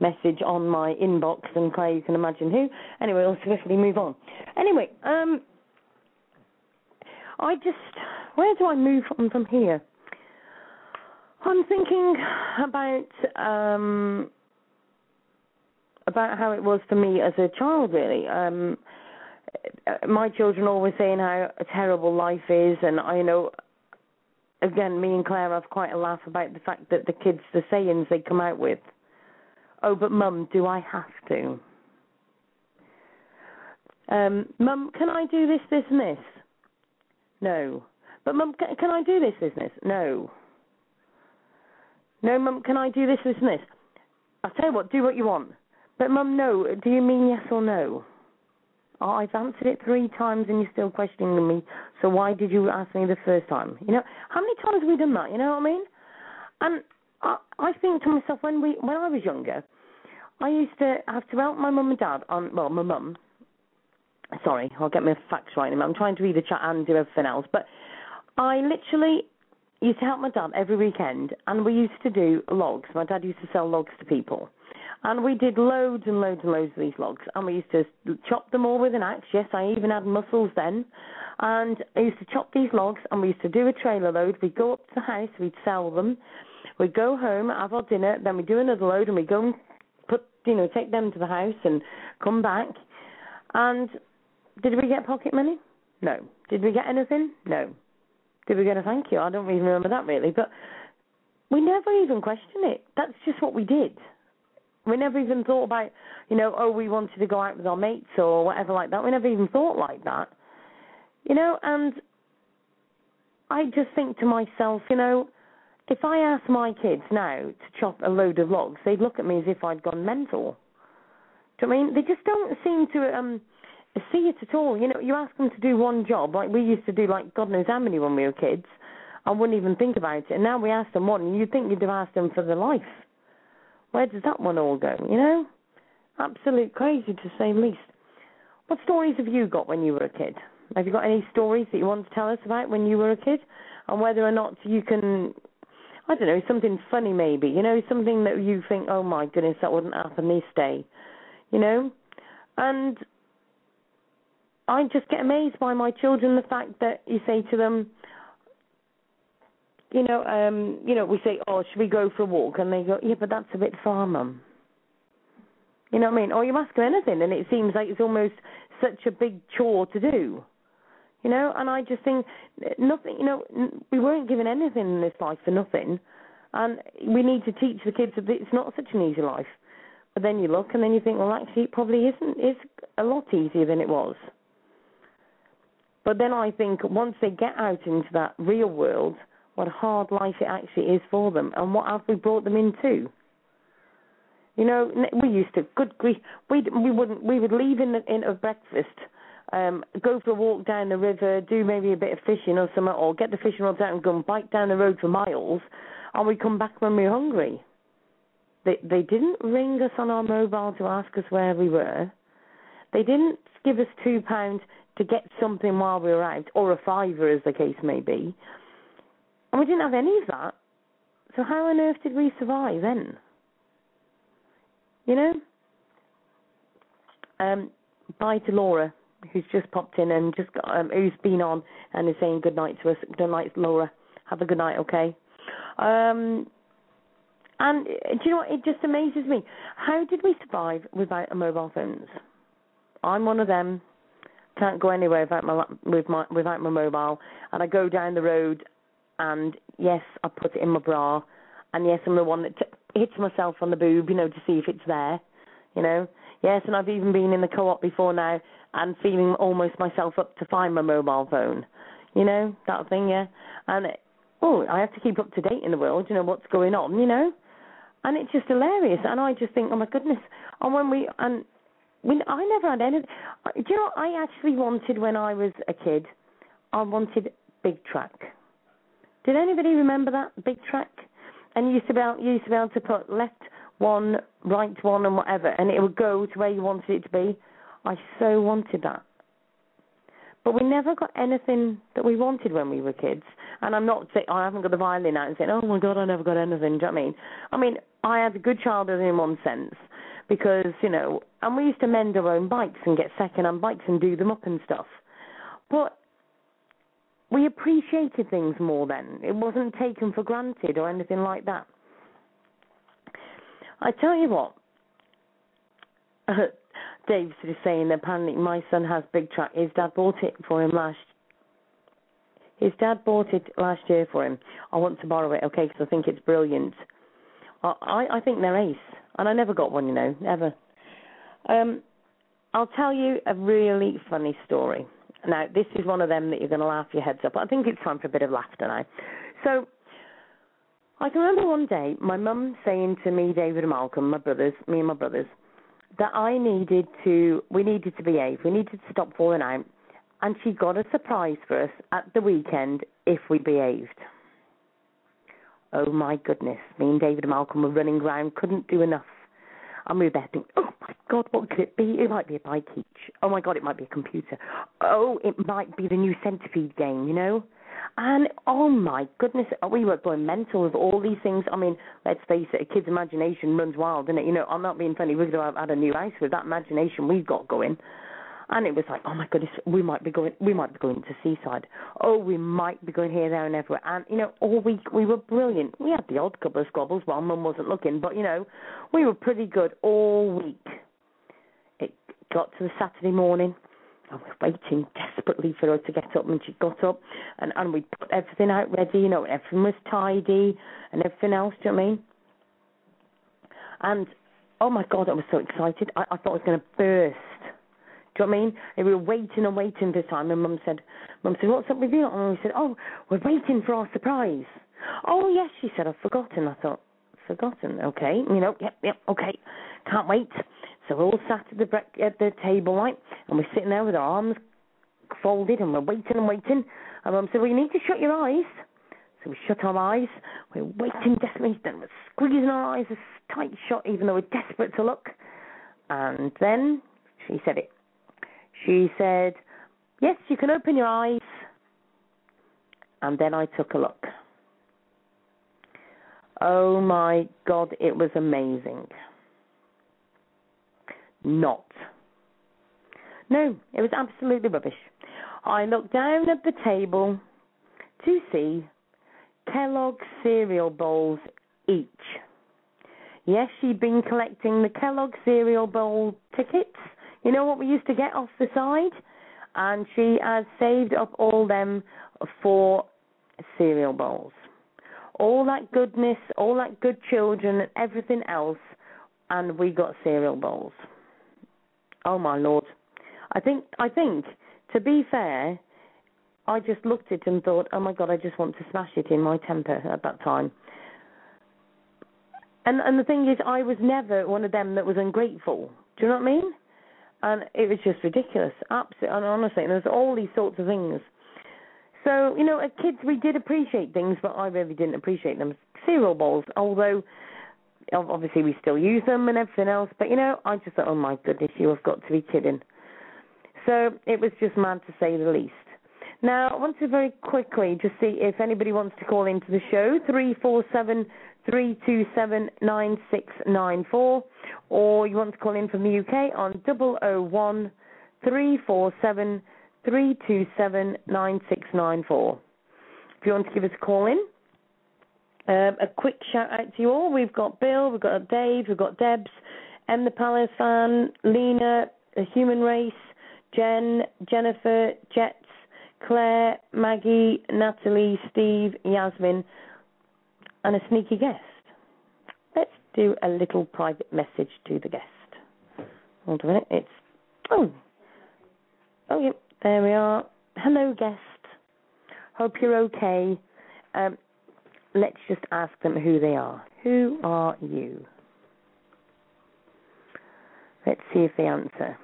message on my inbox, and Claire, you can imagine who. Anyway, I'll swiftly move on. Anyway, um, I just, where do I move on from here? I'm thinking about um, about how it was for me as a child. Really, um, my children always saying how terrible life is, and I know. Again, me and Claire have quite a laugh about the fact that the kids, the sayings they come out with. Oh, but Mum, do I have to? Um, Mum, can I do this, this, and this? No. But Mum, can, can I do this, this, and this? No. No, Mum, can I do this, this, and this? I'll tell you what, do what you want. But Mum, no. Do you mean yes or no? I've answered it three times and you're still questioning me. So why did you ask me the first time? You know, how many times have we done that? You know what I mean? And I, I think to myself when we when I was younger, I used to have to help my mum and dad on well, my mum. Sorry, I'll get my facts right. I'm trying to read the chat and do everything else, but I literally used to help my dad every weekend, and we used to do logs. My dad used to sell logs to people. And we did loads and loads and loads of these logs. And we used to chop them all with an axe. Yes, I even had muscles then. And I used to chop these logs and we used to do a trailer load. We'd go up to the house, we'd sell them. We'd go home, have our dinner, then we'd do another load and we'd go and put, you know, take them to the house and come back. And did we get pocket money? No. Did we get anything? No. Did we get a thank you? I don't even remember that really. But we never even questioned it. That's just what we did. We never even thought about, you know, oh, we wanted to go out with our mates or whatever like that. We never even thought like that. You know, and I just think to myself, you know, if I ask my kids now to chop a load of logs, they'd look at me as if I'd gone mental. Do you know I mean? They just don't seem to um see it at all. You know, you ask them to do one job, like we used to do like God knows how many when we were kids, I wouldn't even think about it. And now we ask them one, you'd think you'd have asked them for their life. Where does that one all go? You know, absolute crazy to say the least. What stories have you got when you were a kid? Have you got any stories that you want to tell us about when you were a kid, and whether or not you can, I don't know, something funny maybe, you know, something that you think, oh my goodness, that wouldn't happen this day, you know, and I just get amazed by my children the fact that you say to them, you know, um, you know, we say, "Oh, should we go for a walk?" And they go, "Yeah, but that's a bit far, mum." You know what I mean? Or you ask them anything, and it seems like it's almost such a big chore to do. You know, and I just think nothing. You know, we weren't given anything in this life for nothing, and we need to teach the kids that it's not such an easy life. But then you look, and then you think, well, actually, it probably isn't. It's a lot easier than it was. But then I think once they get out into that real world what a hard life it actually is for them, and what have we brought them into? You know, we used to. Good grief, we we wouldn't. We would leave in the, in a breakfast, um, go for a walk down the river, do maybe a bit of fishing or something, or get the fishing rods out and go and bike down the road for miles, and we come back when we we're hungry. They they didn't ring us on our mobile to ask us where we were. They didn't give us two pounds to get something while we were out, or a fiver, as the case may be. And we didn't have any of that. So how on earth did we survive then? You know? Um, bye to Laura, who's just popped in and just got, um, who's been on and is saying good night to us. Good night, Laura. Have a good night, okay? Um, and do you know what? It just amazes me. How did we survive without mobile phones? I'm one of them. Can't go anywhere without my with my without my mobile. And I go down the road and yes, I put it in my bra, and yes, I'm the one that t- hits myself on the boob, you know, to see if it's there, you know. Yes, and I've even been in the co-op before now and feeling almost myself up to find my mobile phone, you know, that thing, yeah. And oh, I have to keep up to date in the world, you know, what's going on, you know. And it's just hilarious, and I just think, oh my goodness. And when we and we, I never had any. Do you know what I actually wanted when I was a kid? I wanted Big Trak. Did anybody remember that Big Trak? And you used to be able, you used to be able to put left one, right one, and whatever, and it would go to where you wanted it to be. I so wanted that. But we never got anything that we wanted when we were kids. And I'm not saying I haven't got the violin out and saying, "Oh my God, I never got anything." Do you know what I mean? I mean, I had a good childhood in one sense because you know, and we used to mend our own bikes and get second-hand bikes and do them up and stuff. But we appreciated things more then. It wasn't taken for granted or anything like that. I tell you what, <laughs> Dave's just saying apparently my son has Big Trak. His dad bought it for him last. His dad bought it last year for him. I want to borrow it, okay? Because I think it's brilliant. I I think they're ace, and I never got one, you know, never. Um, I'll tell you a really funny story. Now, this is one of them that you're going to laugh your heads up. I think it's time for a bit of laughter now. So, I can remember one day my mum saying to me, David and Malcolm, my brothers, me and my brothers, that I needed to, we needed to behave, we needed to stop falling out, and she got a surprise for us at the weekend if we behaved. Oh my goodness, me and David and Malcolm were running around, couldn't do enough. And we were there thinking, oh my God, what could it be? It might be a bike each. Oh my God, it might be a computer. Oh, it might be the new Centipede game, you know? And oh my goodness, we were going mental with all these things. I mean, let's face it, a kid's imagination runs wild, doesn't it? You know, I'm not being funny. We could have had a new house with that imagination we've got going. And it was like, oh my goodness, we might be going, we might be going to seaside. Oh, we might be going here, there, and everywhere. And you know, all week we were brilliant. We had the odd couple of squabbles while Mum wasn't looking, but you know, we were pretty good all week. It got to the Saturday morning. I was waiting desperately for her to get up, and she got up, and and we put everything out ready. You know, everything was tidy and everything else. Do you know I mean? And oh my God, I was so excited. I, I thought I was going to burst. Do you know what I mean? And we were waiting and waiting for time, and Mum said, Mum said, what's up with you? And we said, oh, we're waiting for our surprise. Oh, yes, she said, I've forgotten. I thought, forgotten, okay. You know, yep, yep, okay. Can't wait. So we're all sat at the, bre- at the table, right? And we're sitting there with our arms folded, and we're waiting and waiting. And Mum said, well, you need to shut your eyes. So we shut our eyes. We're waiting desperately. Then we're squeezing our eyes as tight shut, even though we're desperate to look. And then she said it. She said, Yes, you can open your eyes. And then I took a look. Oh my God, it was amazing. Not. No, it was absolutely rubbish. I looked down at the table to see Kellogg's cereal bowls each. Yes, she'd been collecting the Kellogg cereal bowl tickets you know what we used to get off the side? And she has saved up all them for cereal bowls. All that goodness, all that good children, and everything else, and we got cereal bowls. Oh my lord! I think, I think, to be fair, I just looked at it and thought, oh my god, I just want to smash it in my temper at that time. And and the thing is, I was never one of them that was ungrateful. Do you know what I mean? And it was just ridiculous. Absolutely, and honestly, and there's all these sorts of things. So you know, as kids, we did appreciate things, but I really didn't appreciate them. Cereal bowls, although obviously we still use them and everything else, but you know, I just thought, oh my goodness, you have got to be kidding. So it was just mad to say the least. Now, I want to very quickly just see if anybody wants to call into the show, 347 327 9694, or you want to call in from the UK on 001 347 327 9694. If you want to give us a call in, um, a quick shout out to you all. We've got Bill, we've got Dave, we've got Debs, M the Palace fan, Lena, the Human Race, Jen, Jennifer, Jets, Claire, Maggie, Natalie, Steve, Yasmin, and a sneaky guest. Let's do a little private message to the guest. Hold on a minute. It's oh, oh yep, there we are. Hello, guest. Hope you're okay. Um, let's just ask them who they are. Who are you? Let's see if they answer.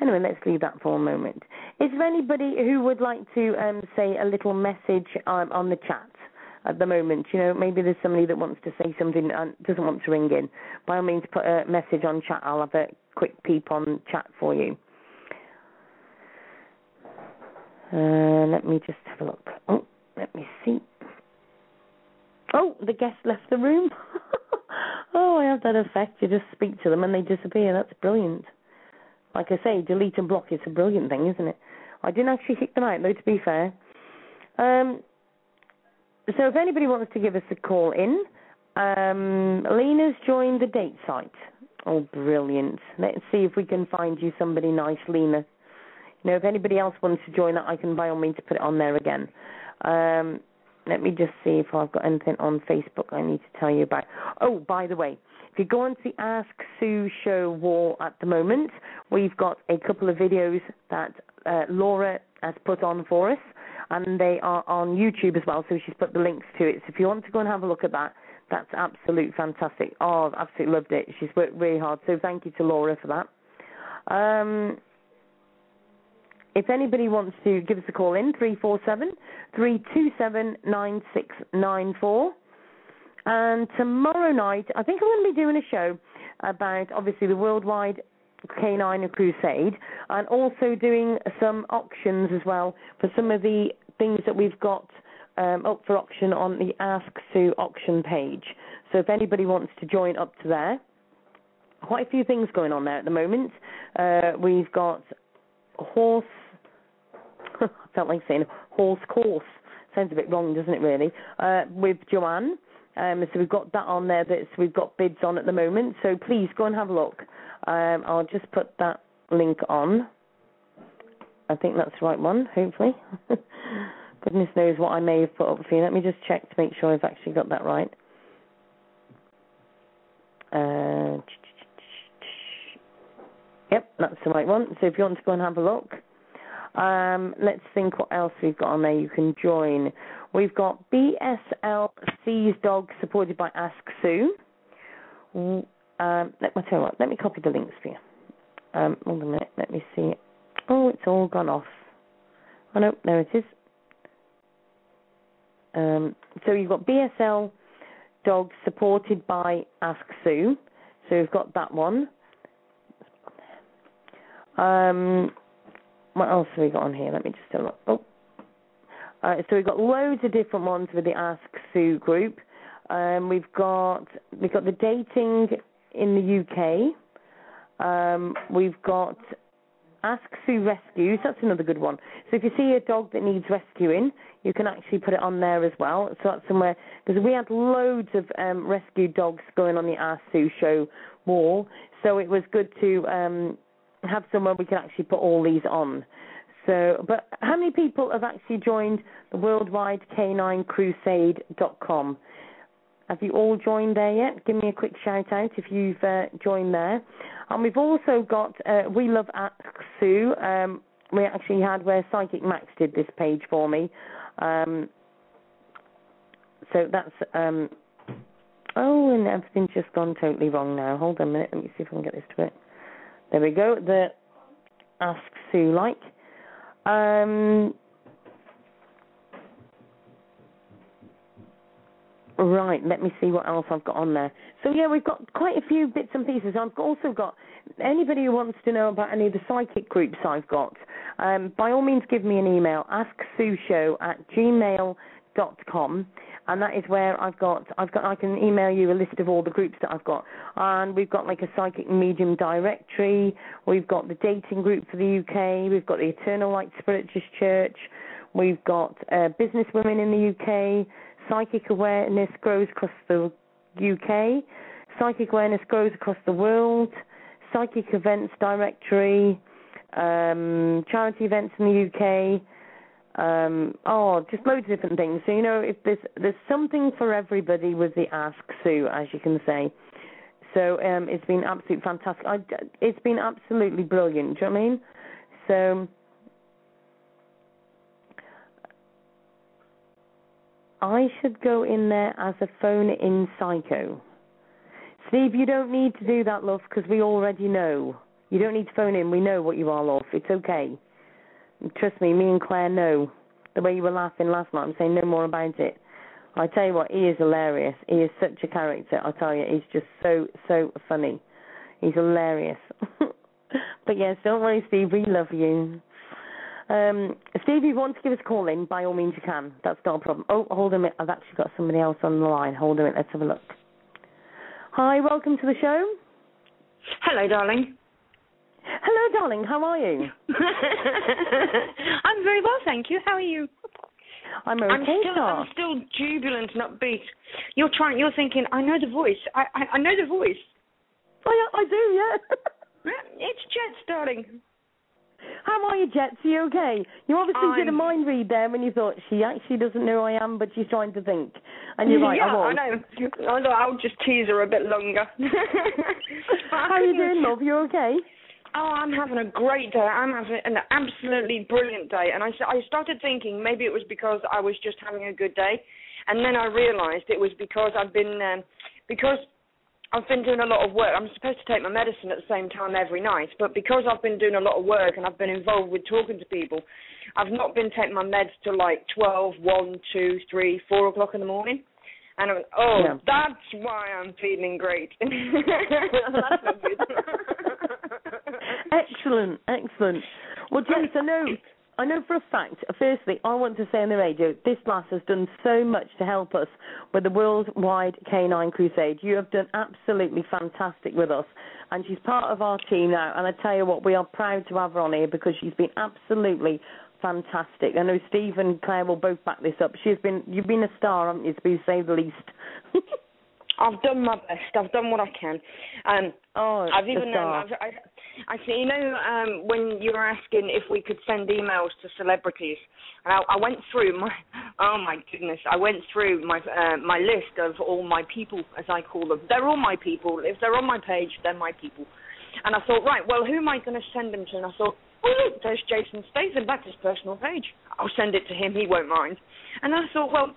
Anyway, let's leave that for a moment. Is there anybody who would like to um, say a little message um, on the chat? At the moment. You know, maybe there's somebody that wants to say something and doesn't want to ring in. By all means, put a message on chat. I'll have a quick peep on chat for you. Uh, let me just have a look. Oh, let me see. Oh, the guest left the room. <laughs> oh, I have that effect. You just speak to them and they disappear. That's brilliant. Like I say, delete and block is a brilliant thing, isn't it? I didn't actually kick them out, though, to be fair. Um, so if anybody wants to give us a call in, um, Lena's joined the date site. Oh, brilliant. Let's see if we can find you somebody nice, Lena. You know, if anybody else wants to join that, I can by all means put it on there again. Um, let me just see if I've got anything on Facebook I need to tell you about. Oh, by the way, if you go onto the Ask Sue show wall at the moment, we've got a couple of videos that uh, Laura has put on for us, and they are on YouTube as well, so she's put the links to it. So if you want to go and have a look at that, that's absolute fantastic. Oh, I've absolutely loved it. She's worked really hard, so thank you to Laura for that. Um, if anybody wants to give us a call in, 347 327 9694. And tomorrow night, I think I'm going to be doing a show about obviously the Worldwide Canine Crusade and also doing some auctions as well for some of the things that we've got um, up for auction on the Ask Sue auction page. So if anybody wants to join up to there, quite a few things going on there at the moment. Uh, we've got horse. <laughs> I felt like saying horse course. Sounds a bit wrong, doesn't it? Really. Uh, with Joanne. Um, so we've got that on there. That we've got bids on at the moment. So please go and have a look. Um, I'll just put that link on. I think that's the right one. Hopefully. <laughs> Goodness knows what I may have put up for you. Let me just check to make sure I've actually got that right. Uh, yep, that's the right one. So if you want to go and have a look, um, let's think what else we've got on there. You can join. We've got BSL Seas Dog supported by Ask Sue. Um, let me tell you what. Let me copy the links for you. Um, hold on a minute. Let me see. Oh, it's all gone off. Oh no, there it is. Um, so you've got BSL Dog supported by Ask Sue. So we've got that one. Um, what else have we got on here? Let me just have a look. Oh. Uh, so we've got loads of different ones with the Ask Sue group. Um, we've got we've got the dating in the UK. Um, we've got Ask Sue Rescues. That's another good one. So if you see a dog that needs rescuing, you can actually put it on there as well. So that's somewhere because we had loads of um, rescue dogs going on the Ask Sue show wall. So it was good to um, have somewhere we can actually put all these on. So, but how many people have actually joined the Worldwide Canine Crusade.com? Have you all joined there yet? Give me a quick shout out if you've uh, joined there. And we've also got uh, We Love Ask Sue. Um, we actually had where Psychic Max did this page for me. Um, so that's um, oh, and everything's just gone totally wrong now. Hold on a minute. Let me see if I can get this to it. There we go. The Ask Sue like. Um, right, let me see what else I've got on there. So yeah, we've got quite a few bits and pieces. I've also got anybody who wants to know about any of the psychic groups I've got. Um, by all means, give me an email. AskSueShow at gmail.com and that is where I've got I've got I can email you a list of all the groups that I've got, and we've got like a psychic medium directory. We've got the dating group for the UK. We've got the Eternal Light Spiritualist Church. We've got uh, business women in the UK. Psychic awareness grows across the UK. Psychic awareness grows across the world. Psychic events directory. Um, charity events in the UK um, oh, just loads of different things. So you know, if there's there's something for everybody with the Ask Sue, as you can say. So um, it's been absolutely fantastic. I, it's been absolutely brilliant. Do you know what I mean? So I should go in there as a phone-in psycho. Steve, you don't need to do that, love, because we already know. You don't need to phone in. We know what you are, love. It's okay. Trust me, me and Claire know. The way you were laughing last night, I'm saying no more about it. I tell you what, he is hilarious. He is such a character. I tell you, he's just so so funny. He's hilarious. <laughs> but yes, don't worry, Steve. We love you. Um, Steve, if you want to give us a call in, by all means you can. That's not a problem. Oh, hold on a minute. I've actually got somebody else on the line. Hold on a minute. Let's have a look. Hi, welcome to the show. Hello, darling. Hello, darling. How are you? <laughs> I'm very well, thank you. How are you? I'm I'm still, I'm still jubilant and upbeat. You're trying. You're thinking. I know the voice. I, I, I know the voice. I, I do, yeah. <laughs> It's Jets, darling. How are you, Jets? Are you okay? You obviously did a I'm- mind read there when you thought she actually doesn't know who I am, but she's trying to think. And you're right, <laughs> yeah, I was. know. I thought I'll just tease her a bit longer. <laughs> How are you doing, love? You okay? Oh, I'm having a great day. I'm having an absolutely brilliant day. And I, I started thinking maybe it was because I was just having a good day, and then I realised it was because I've been um, because I've been doing a lot of work. I'm supposed to take my medicine at the same time every night, but because I've been doing a lot of work and I've been involved with talking to people, I've not been taking my meds till like 12, 1, 2, 3, 4 o'clock in the morning. And I went, oh, Yeah. that's why I'm feeling great. <laughs> that's. <laughs> Excellent, excellent. Well, James, I know, I know for a fact. Firstly, I want to say on the radio, this lass has done so much to help us with the worldwide Canine Crusade. You have done absolutely fantastic with us, and she's part of our team now. And I tell you what, we are proud to have her on here because she's been absolutely fantastic. I know Steve and Claire will both back this up. She's been, you've been a star, haven't you, to say the least. <laughs> I've done my best. I've done what I can. Um, oh, I've even um. I've, I, I see. You know, um, when you were asking if we could send emails to celebrities, and I, I went through my. <laughs> Oh my goodness! I went through my uh, my list of all my people, as I call them. They're all my people. If they're on my page, they're my people. And I thought, right, well, who am I going to send them to? And I thought, oh look, there's Jason Statham. That's his personal page. I'll send it to him. He won't mind. And I thought, well,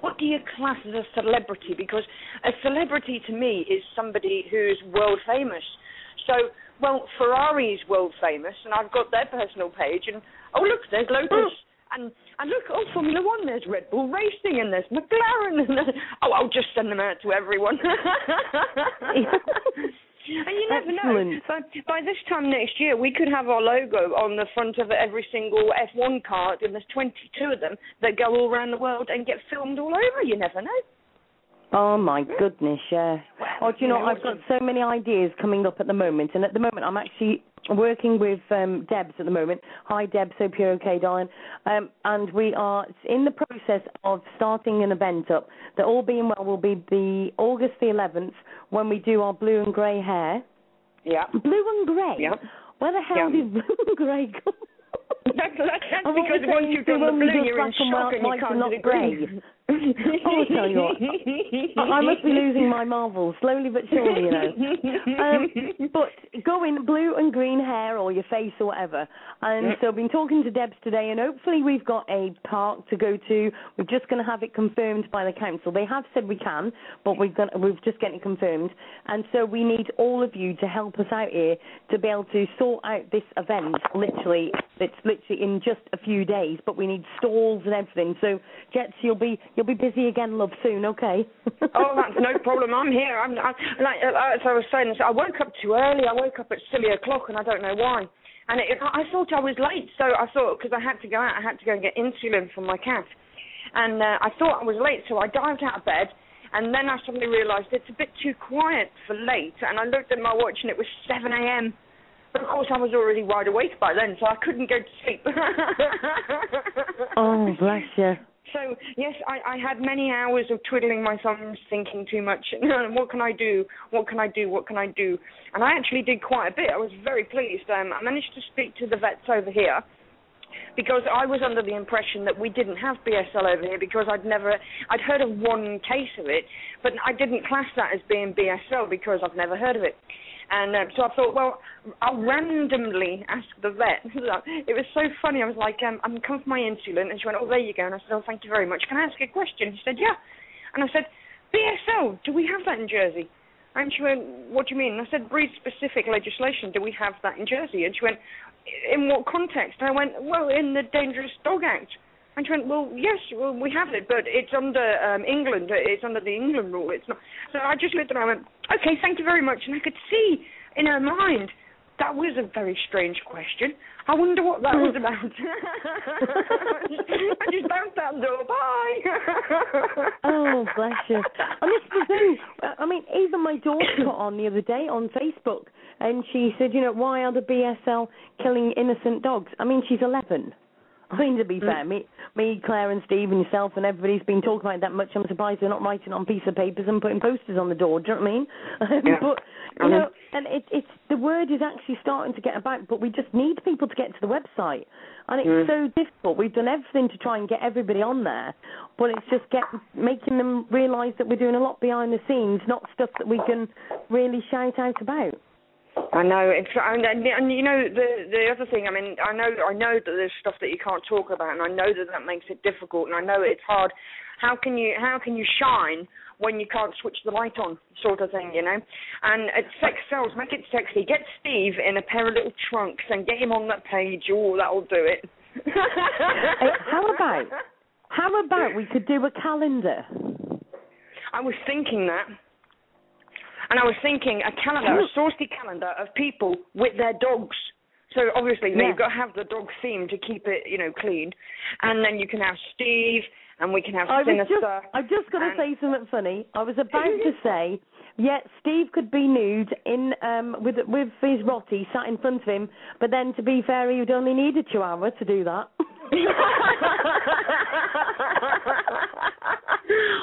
what do you class as a celebrity? Because a celebrity to me is somebody who's world famous. So, well, Ferrari's world famous, and I've got their personal page, and oh look, there's Lotus, oh. and and look, oh Formula One, there's Red Bull Racing, and there's McLaren, and there's, oh I'll just send them out to everyone. <laughs> And you never know. Excellent. By, by this time next year, we could have our logo on the front of every single F1 car, and there's 22 of them that go all around the world and get filmed all over. You never know. Oh my goodness, yeah. Oh, do you know, I've got so many ideas coming up at the moment, and at the moment I'm actually working with um, Debs at the moment. Hi, Debs, hope you're okay, darling. Um, and we are in the process of starting an event up that, all being well, will be the August the 11th when we do our blue and grey hair. Yeah. Blue and grey? Yeah. Where the hell Yeah. did <laughs> blue and grey come? <laughs> That's, that's because once you've done the blue, you're in shock and you can't do the grey. Green. I'll tell you what. I I must be losing my marbles slowly but surely, you know. Um, but going blue and green hair or your face or whatever. And so I've been talking to Debs today, and hopefully we've got a park to go to. We're just going to have it confirmed by the council. They have said we can, but we've got we're just getting it confirmed. And so we need all of you to help us out here to be able to sort out this event. Literally, it's literally in just a few days, but we need stalls and everything. So Jets, you'll be you'll be busy again, love, soon. Okay. <laughs> oh, that's no problem. I'm here. I'm I, like uh, as I was saying. I woke up too early. I woke up at silly o'clock, and I don't know why. And it, I thought I was late, so I thought because I had to go out, I had to go and get insulin for my cat, and uh, I thought I was late, so I dived out of bed. And then I suddenly realised it's a bit too quiet for late, and I looked at my watch and it was 7 a.m. But of course I was already wide awake by then, so I couldn't go to sleep. <laughs> oh, bless you. So yes, I, I had many hours of twiddling my thumbs, thinking too much. <laughs> what can I do? What can I do? What can I do? And I actually did quite a bit. I was very pleased. Um, I managed to speak to the vets over here because I was under the impression that we didn't have BSL over here because I'd never, I'd heard of one case of it, but I didn't class that as being BSL because I've never heard of it. And uh, so I thought, well, I'll randomly ask the vet. <laughs> it was so funny. I was like, um, I'm coming for my insulin. And she went, oh, there you go. And I said, oh, thank you very much. Can I ask a question? She said, yeah. And I said, BSL, do we have that in Jersey? And she went, what do you mean? And I said, breed-specific legislation, do we have that in Jersey? And she went, in what context? And I went, well, in the Dangerous Dog Act. And she went, well, yes, well, we have it, but it's under um, England. It's under the England rule. It's not. So I just looked at her and I went, okay, thank you very much. And I could see in her mind that was a very strange question. I wonder what that was about. <laughs> I just bounced out the door. Bye. oh, bless you. And this is the thing. I mean, even my daughter put on the other day on Facebook, and she said, you know, why are the BSL killing innocent dogs? I mean, she's 11. I mean, to be mm. fair, me, me, Claire, and Steve, and yourself, and everybody's been talking about that much. I'm surprised they're not writing on piece of papers and putting posters on the door. Do you know what I mean? <laughs> Um, yeah. but you um, know, and it, it's the word is actually starting to get about, but we just need people to get to the website, and it's Mm. so difficult. We've done everything to try and get everybody on there, but it's just get making them realise that we're doing a lot behind the scenes, not stuff that we can really shout out about. I know, and, and, and you know the the other thing. I mean, I know I know that there's stuff that you can't talk about, and I know that that makes it difficult, and I know it's hard. How can you how can you shine when you can't switch the light on, sort of thing, you know? And at sex sells, make it sexy. Get Steve in a pair of little trunks and get him on that page. Oh, that'll do it. How about how about we could do a calendar? I was thinking that. And I was thinking a calendar, a saucy calendar of people with their dogs. So obviously, Yeah. you've got to have the dog theme to keep it, you know, clean. And then you can have Steve, and we can have I Sinister. just, I've just got to say something funny. I was about to <laughs> say, yeah, Steve could be nude in um with with his rotty sat in front of him, but then to be fair, he would only need a chihuahua to do that. <laughs> <laughs>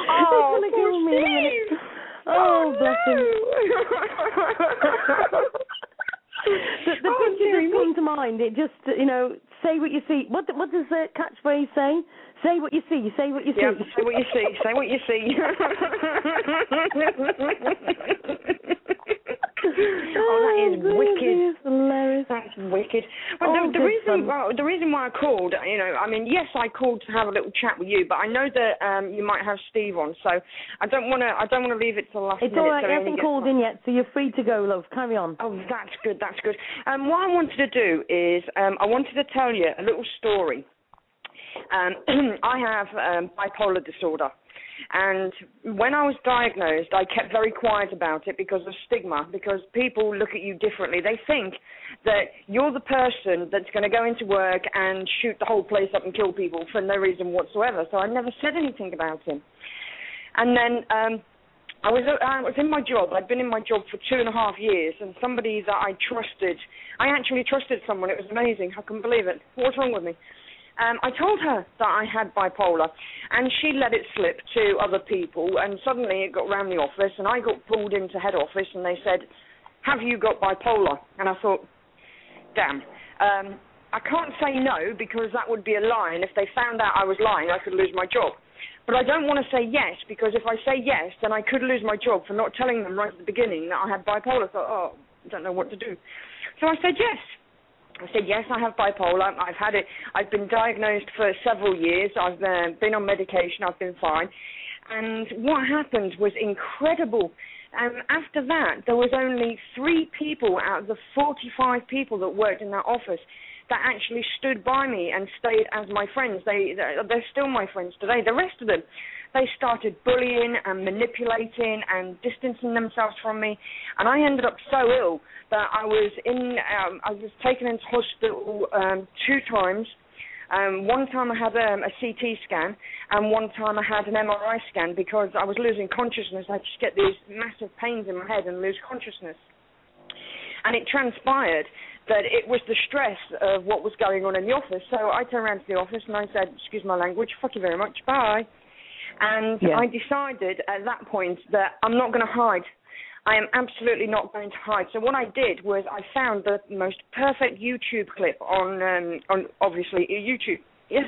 oh, poor kill me in a minute. Steve. Oh, oh, bless him. <laughs> The, the Oh, picture just came to mind. It just, you know, say what you see. What what does the catchphrase say? Say what you see. Say what you see. Yeah, say what you see. Say what you see. <laughs> oh, that is Oh, wicked. Hilarious. That's wicked. Well, Oh, the, the reason, well, the reason why I called, you know, I mean, yes, I called to have a little chat with you, but I know that um, you might have Steve on, so I don't want to. I don't want to leave it to the last It's minute. all right. so He he only hasn't gets called in yet, so you're free to go, love. Carry on. Oh, that's good. That's good. Um, what I wanted to do is um, I wanted to tell you a little story. Um, <clears throat> I have um, bipolar disorder, and when I was diagnosed, I kept very quiet about it because of stigma. Because people look at you differently. They think that you're the person that's going to go into work and shoot the whole place up and kill people for no reason whatsoever. So I never said anything about him. And then um, I was I was in my job. I'd been in my job for two and a half years, and somebody that I trusted, I actually trusted someone. It was amazing. I couldn't believe it. What's wrong with me? Um, I told her that I had bipolar, and she let it slip to other people, and suddenly it got round the office, and I got pulled into head office, and they said, "Have you got bipolar?" And I thought, "Damn." Um, I can't say no because that would be a lie, and if they found out I was lying, I could lose my job. But I don't want to say yes because if I say yes, then I could lose my job for not telling them right at the beginning that I had bipolar. So, oh, I don't know what to do. So I said yes. I said yes, I have bipolar. I've had it. I've been diagnosed for several years. I've uh, been on medication. I've been fine. And what happened was incredible. Um, after that, there was only three people out of the 45 people that worked in that office that actually stood by me and stayed as my friends. They they're still my friends today. The rest of them, they started bullying and manipulating and distancing themselves from me, and I ended up so ill that I was in um, I was taken into hospital um, two times. Um, one time I had um, a CT scan, and one time I had an MRI scan because I was losing consciousness. I just get these massive pains in my head and lose consciousness. And it transpired that it was the stress of what was going on in the office. So I turned around to the office and I said, "Excuse my language, fuck you very much, bye." And Yeah. I decided at that point that I'm not going to hide. I am absolutely not going to hide. So what I did was I found the most perfect YouTube clip on, um, on obviously YouTube. Yes,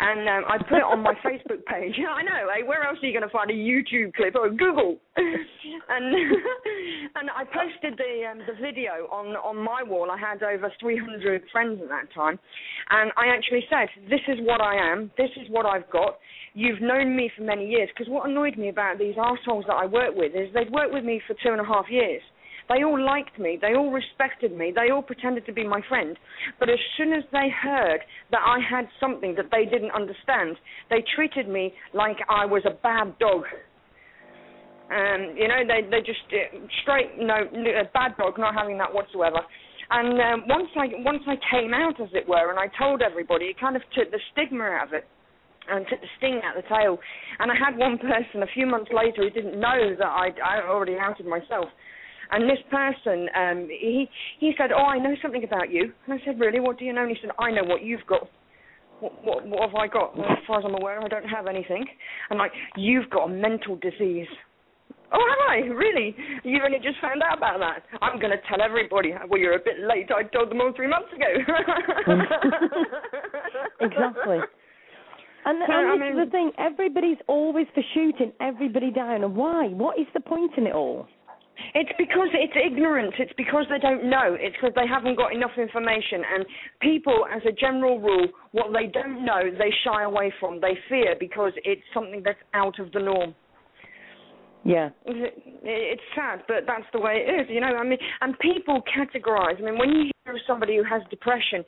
and um, I put it on my Facebook page. <laughs> I know. Where else are you going to find a YouTube clip or Google? <laughs> and <laughs> and I posted the um, the video on on my wall. I had over 300 friends at that time, and I actually said, "This is what I am. This is what I've got. You've known me for many years." Because what annoyed me about these assholes that I work with is they'd worked with me for two and a half years. They all liked me. They all respected me. They all pretended to be my friend. But as soon as they heard that I had something that they didn't understand, they treated me like I was a bad dog. Um, you know, they they just uh, straight no bad dog, not having that whatsoever. And um, once I once I came out, as it were, and I told everybody, it kind of took the stigma out of it and took the sting out of the tail. And I had one person a few months later who didn't know that I'd, I already outed myself. And this person, um, he he said, "Oh, I know something about you." And I said, "Really? What do you know?" And he said, "I know what you've got." what, what, what have I got? Well, as far as I'm aware, I don't have anything. And like, you've got a mental disease. Oh, have I? Really? You only just found out about that? I'm going to tell everybody. Well, you're a bit late. I told them all three months ago. <laughs> exactly. And, So, I and this mean- is the thing. Everybody's always for shooting everybody down. And why? What is the point in it all? It's because it's ignorance. It's because they don't know. It's because they haven't got enough information. And people, as a general rule, what they don't know, they shy away from. They fear because it's something that's out of the norm. Yeah. It's sad, but that's the way it is, you know. I mean, and people categorize. I mean, when you hear of somebody who has depression,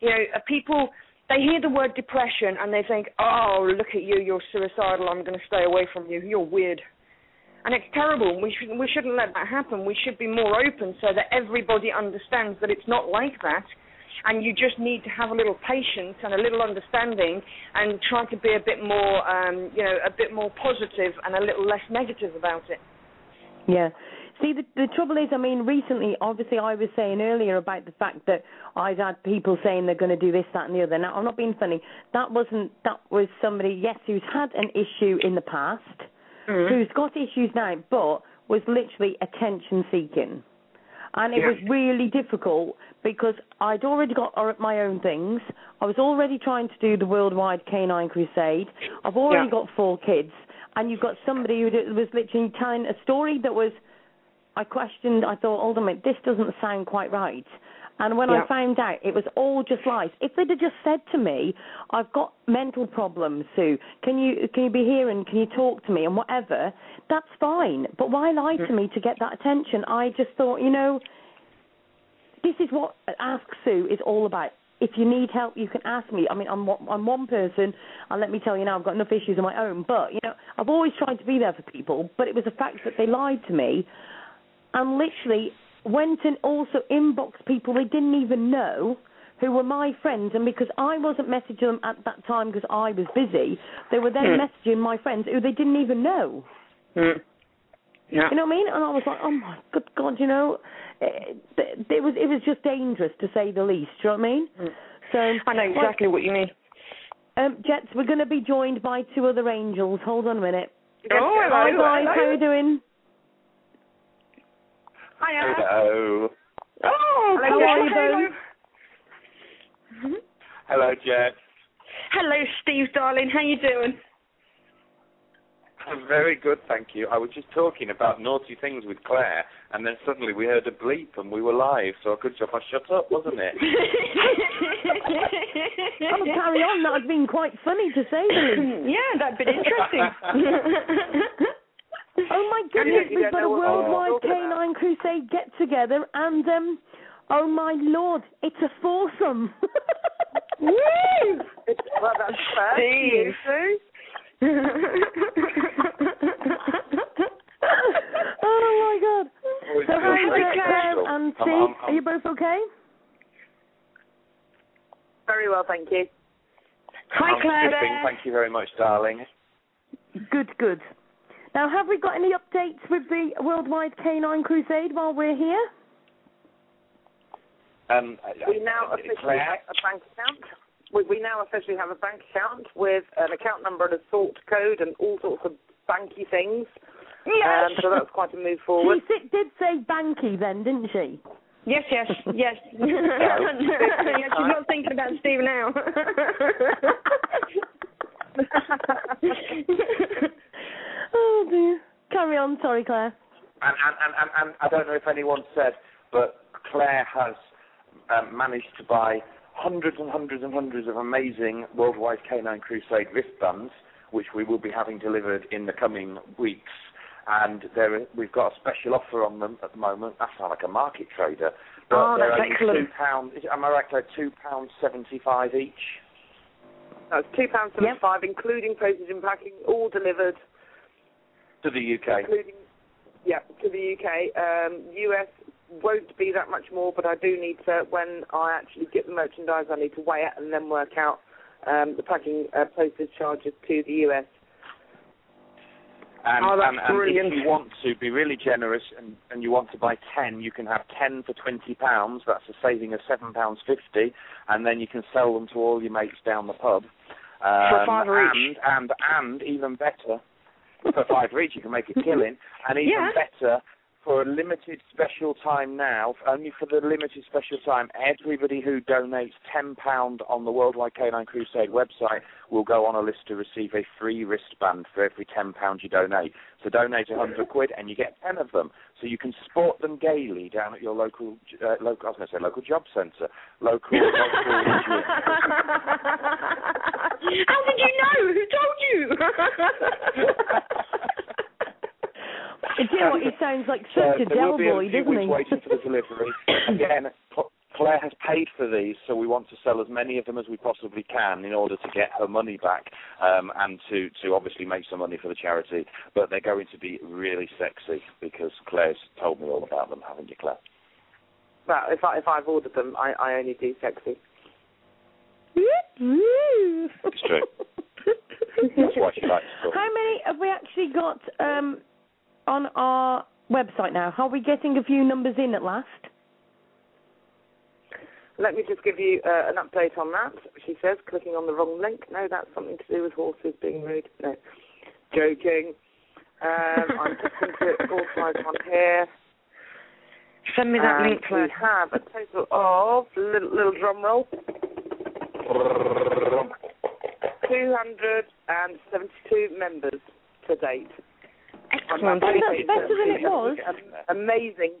you know, uh, people they hear the word depression and they think, "Oh, look at you, you're suicidal. I'm going to stay away from you. You're weird." And it's terrible. We shouldn't we shouldn't let that happen. We should be more open so that everybody understands that it's not like that. And you just need to have a little patience and a little understanding, and try to be a bit more, um, you know, a bit more positive and a little less negative about it. Yeah. See, the the trouble is, I mean, recently, obviously, I was saying earlier about the fact that I've had people saying they're going to do this, that, and the other. Now, I'm not being funny. That wasn't. That was somebody, yes, who's had an issue in the past, Mm-hmm. who's got issues now, but was literally attention seeking. And it Yeah. was really difficult because I'd already got my own things. I was already trying to do the worldwide canine crusade. I've already Yeah. got four kids, and you've got somebody who was literally telling a story that was. I questioned. I thought, hold on a minute, this doesn't sound quite right. And when I found out it was all just lies, if they'd have just said to me, "I've got mental problems, Sue. Can you can you be here and can you talk to me and whatever?" That's fine. But why lie to me to get that attention? I just thought, you know, this is what Ask Sue is all about. If you need help, you can ask me. I mean, I'm one- I'm one person, and let me tell you now, I've got enough issues of my own. But you know, I've always tried to be there for people. But it was the fact that they lied to me, and literally went and also inboxed people they didn't even know who were my friends, and because I wasn't messaging them at that time because I was busy, they were then Hmm. messaging my friends who they didn't even know. Mm. Yeah. You know what I mean? And I was like, oh my good God, you know, it, it was it was just dangerous to say the least. Do you know what I mean? So Mm. I know exactly what you mean. Um, Jets, we're going to be joined by two other angels. Hold on a minute. Oh, hello, Hi guys, hello. how you doing? Hiya. Hello. Oh, How hello, are you mm-hmm. hello. Hello, Jet. Hello, Steve, darling. How you doing? I'm very good, thank you. I was just talking about naughty things with Claire, and then suddenly we heard a bleep and we were live, so a good job I shut up, wasn't it? <laughs> Oh, carry on. That has been quite funny to say the least. <laughs> yeah, that'd been interesting. <laughs> Oh my goodness, we've got a know what we're worldwide talking about. canine crusade get together, and um, oh my lord, it's a foursome. Woo! <laughs> Well, that's fair. Steve. <laughs> Oh my god. So feel hi, very Claire special. and I'm- Steve. I'm- Are you both okay? Very well, thank you. Hi, I'm Claire. Thank you very much, darling. Good, good. Now, have we got any updates with the Worldwide Canine Crusade while we're here? Um, We now officially Claire? have a bank account. We, we now officially have a bank account with an account number and a sort code and all sorts of banky things. Yes. Um, so that's quite a move forward. si- did say Banky then, didn't she? Yes, yes, yes. <laughs> yes, she's not thinking about Steve now. <laughs> <laughs> oh dear. Carry on, sorry, Claire. And, and, and, and, and I don't know if anyone said, but Claire has um, managed to buy hundreds and hundreds and hundreds of amazing Worldwide Canine Crusade wristbands, which we will be having delivered in the coming weeks. And there, we've got a special offer on them at the moment. I sound like a market trader. But Oh, that's only excellent. two pounds. Am I right? Claire? Two pounds seventy-five each. That's two pounds seventy-five, including postage and packing, all delivered, to the UK. including yeah to the UK. Um, US won't be that much more, but I do need to when I actually get the merchandise, I need to weigh it and then work out um, the packing uh, postage charges to the US. And, Oh, that's and, and brilliant. if you want to be really generous and, and you want to buy 10, you can have 10 for £20. That's a saving of £7.50. And then you can sell them to all your mates down the pub. Um, For a fiver and, each. And, and, even better, for five each, you can make a killing. And even Yeah. better, for a limited special time now, only for the limited special time, everybody who donates £10 on the Worldwide Canine Crusade website will go on a list to receive a free wristband for every £10 you donate. So donate 100 quid and you get 10 of them. So you can sport them gaily down at your local, uh, local I was going to say local job centre, local, local <laughs> How did you know? Who told you? <laughs> Do you know what? He sounds like So such a there devil will be boy, a few doesn't weeks he? waiting for the delivery. <coughs> Again, Claire has paid for these, so we want to sell as many of them as we possibly can in order to get her money back um, and to, to obviously make some money for the charity. But they're going to be really sexy because Claire's told me all about them, haven't you, Claire? Well, if I if I've ordered them, I, I only do sexy. It's true. <laughs> That's why she likes to How many have we actually got um, on our website now? Are we getting a few numbers in at last? Let me just give you uh, an update on that. She says, clicking on the wrong link. No, that's something to do with horses being rude. No, joking. Um, I'm just going to authorise <laughs> one here. Send me that And link, Claire. We have a total of little, little drum roll. 272 members to date. Excellent. I'm Oh, that's better than it was. Amazing.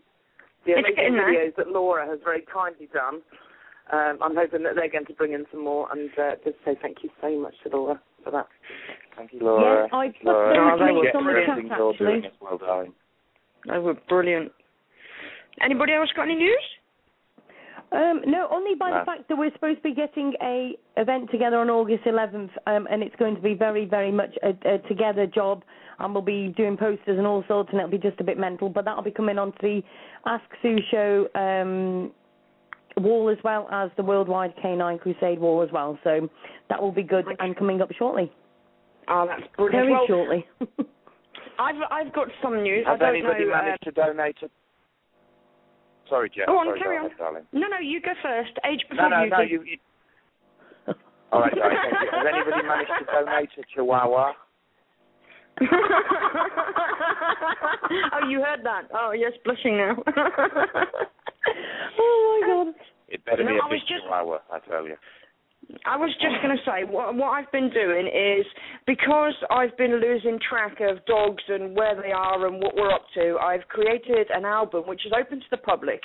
The It's amazing getting there. videos that Laura has very kindly done. Um, I'm hoping that they're going to bring in some more and uh, just say thank you so much to Laura for that. Thank you, Laura. Yes, I Thank you, put Laura. those Thank you links for on the chat, actually. as well, darling. They were brilliant. Anybody else got any news? Um, no, only by No. the fact that we're supposed to be getting a event together on August 11th, um, and it's going to be very, very much a, a together job, and we'll be doing posters and all sorts, and it'll be just a bit mental. But that'll be coming onto the Ask Sue show um, wall as well as the Worldwide Canine Crusade wall as well. So that will be good and coming up shortly, Oh, that's brilliant. very well, shortly. <laughs> I've I've got some news. Has I don't anybody know. uh, managed to donate to... Sorry, Jeff. Go on, Sorry, carry on. ahead, darling. no, no, you go first. Age before no, you no, do. you... you... <laughs> All right, darling, thank you. Has anybody managed to donate a chihuahua? <laughs> oh, you heard that? Oh, yes, blushing now. <laughs> oh my God. It better No, be a I big just- chihuahua, I tell you. I was just going to say what what I've been doing is because I've been losing track of dogs and where they are and what we're up to. I've created an album which is open to the public,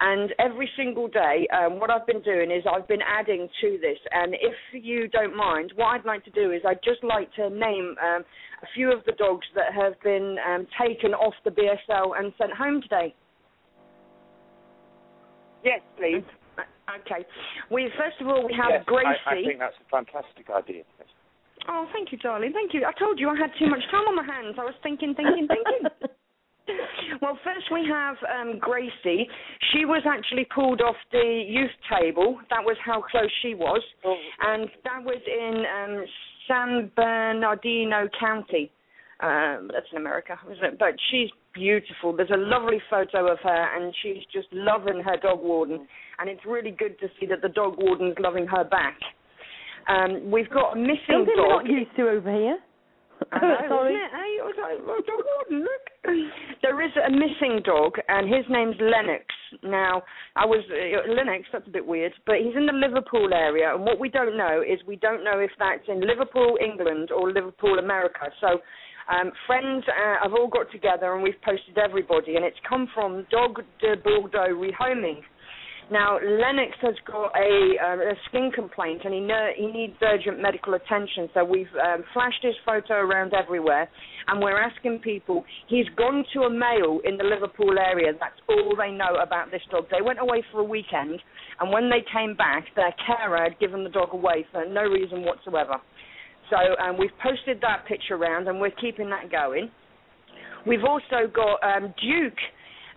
and every single day, um, what I've been doing is I've been adding to this. And if you don't mind, what I'd like to do is I'd just like to name um, a few of the dogs that have been um, taken off the BSL and sent home today. Yes, please. Okay. We first of all we have yes, Gracie. I, I think that's a fantastic idea. Oh, thank you, darling. Thank you. I told you I had too much time on my hands. I was thinking, thinking, thinking. <laughs> well, first we have um, Gracie. She was actually pulled off the youth table. That was how close she was. And that was in um, San Bernardino County. Um, that's in America, isn't it? But she's beautiful. There's a lovely photo of her, and she's just loving her dog warden. And it's really good to see that the dog warden's loving her back. Um, we've got a missing Something we're dog. not used to over here. I know, <laughs> Sorry. isn't it? Hey, was like, oh, dog warden, look. There is a missing dog, and his name's Lennox. Now, I was uh, Lennox. That's a bit weird, but he's in the Liverpool area, and what we don't know is we don't know if that's in Liverpool, England, or Liverpool, America. So, um, friends uh, have all got together, and we've posted everybody, and it's come from Dogue de Bordeaux Rehoming. Now, Lennox has got a, uh, a skin complaint and he, he needs urgent medical attention. So we've um, flashed his photo around everywhere and we're asking people. He's gone to a male in the Liverpool area. That's all they know about this dog. They went away for a weekend and when they came back, their carer had given the dog away for no reason whatsoever. So um, we've posted that picture around and we're keeping that going. We've also got um, Duke.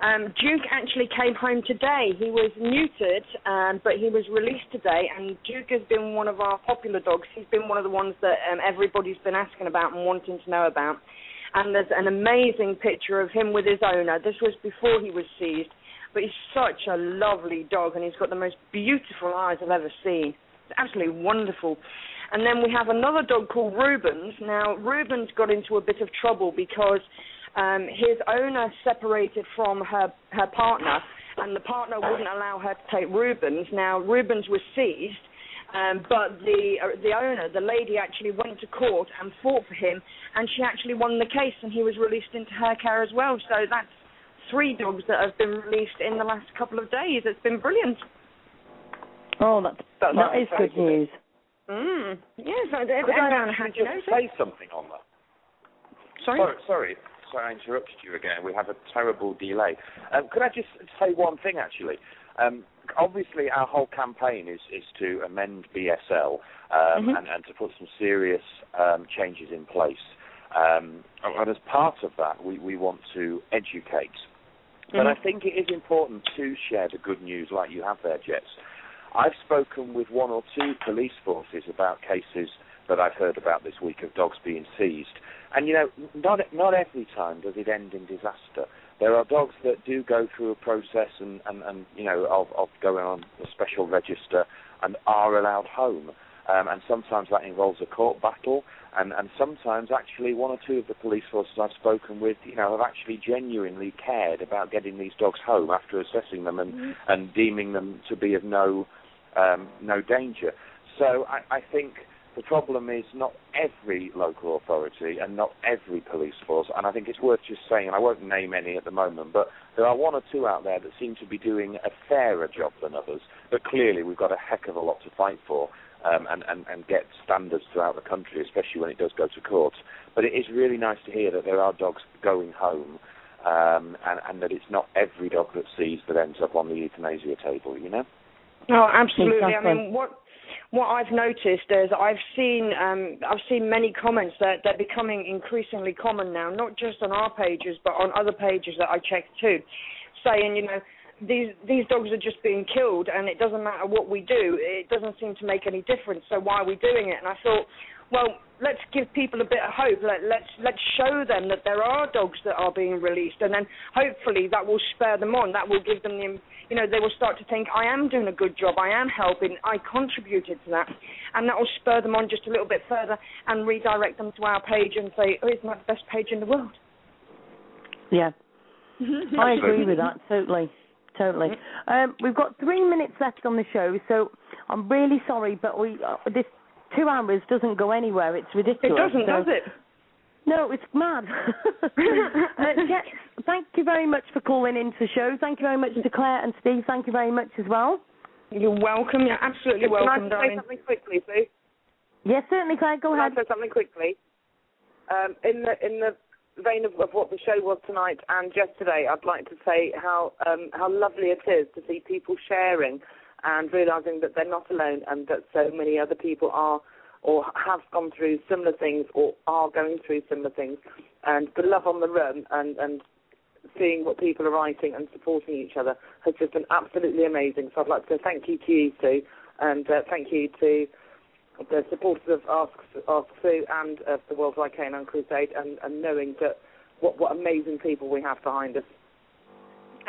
Um, Duke actually came home today. He was neutered, um, but he was released today, and Duke has been one of our popular dogs. He's been one of the ones that um, everybody's been asking about and wanting to know about. and there's an amazing picture of him with his owner. This was before he was seized, but he's such a lovely dog, and he's got the most beautiful eyes I've ever seen. It's absolutely wonderful. And then we have another dog called Rubens. Now, Rubens got into a bit of trouble because um, his owner separated from her her partner, and the partner wouldn't allow her to take Rubens. Now, Rubens was seized, um, but the uh, the owner, the lady, actually went to court and fought for him, and she actually won the case, and he was released into her care as well. So that's three dogs that have been released in the last couple of days. It's been brilliant. Oh, that's, That- that that is good news. Mm. Yes, I did. Could I Everyone actually just say something on that? Sorry. Sorry, sorry, sorry, I interrupted you again. We have a terrible delay. Um, could I just say one thing, actually? Um, obviously, our whole campaign is, is to amend BSL um, Mhm. and, and to put some serious um, changes in place. Um, and as part of that, we, we want to educate. But I Mhm. think it is important to share the good news like you have there, Jets. I've spoken with one or two police forces about cases that I've heard about this week of dogs being seized. And you know, not not every time does it end in disaster. There are dogs that do go through a process and, and, and you know of, of going on a special register and are allowed home. Um, and sometimes that involves a court battle, and, and sometimes actually one or two of the police forces I've spoken with, you know, have actually genuinely cared about getting these dogs home after assessing them and, and deeming them to be of no um, no danger. So I, I think the problem is not every local authority and not every police force, and I think it's worth just saying, and I won't name any at the moment, but there are one or two out there that seem to be doing a fairer job than others. But clearly, we've got a heck of a lot to fight for. Um, and, and, and get standards throughout the country, especially when it does go to court. But it is really nice to hear that there are dogs going home, um, and, and that it's not every dog that sees that ends up on the euthanasia table. You know? Oh, absolutely. I mean, what what I've noticed is I've seen um, I've seen many comments that they're becoming increasingly common now, not just on our pages but on other pages that I check too, saying you know these these dogs are just being killed and it doesn't matter what we do, it doesn't seem to make any difference. So why are we doing it? And I thought, well, let's give people a bit of hope. Let, let's let's show them that there are dogs that are being released, and then hopefully that will spur them on. That will give them the, you know, they will start to think, I am doing a good job. I am helping. I contributed to that, and that will spur them on just a little bit further and redirect them to our page and say, oh, isn't that the best page in the world? Yeah. I agree with that totally, totally. Um, we've got three minutes left on the show, so I'm really sorry, but we uh, this two hours doesn't go anywhere. It's ridiculous. It doesn't, so- does it? No, it's mad. <laughs> uh, Jet, thank you very much for calling into the show. Thank you very much to Claire and Steve. Thank you very much as well. You're welcome. You're absolutely Can welcome, I say darling. something quickly, please? Yes, certainly, Claire. Go Can ahead. I say something quickly? Um, in the in the vein of, of what the show was tonight and yesterday, I'd like to say how um, how lovely it is to see people sharing and realizing that they're not alone and that so many other people are or have gone through similar things or are going through similar things. And the love on the run and and seeing what people are writing and supporting each other has just been absolutely amazing. So I'd like to thank you to you, and uh, thank you to the supporters of Ask, Ask Sue and of the Worldwide Canine Crusade, and, and knowing that what what amazing people we have behind us.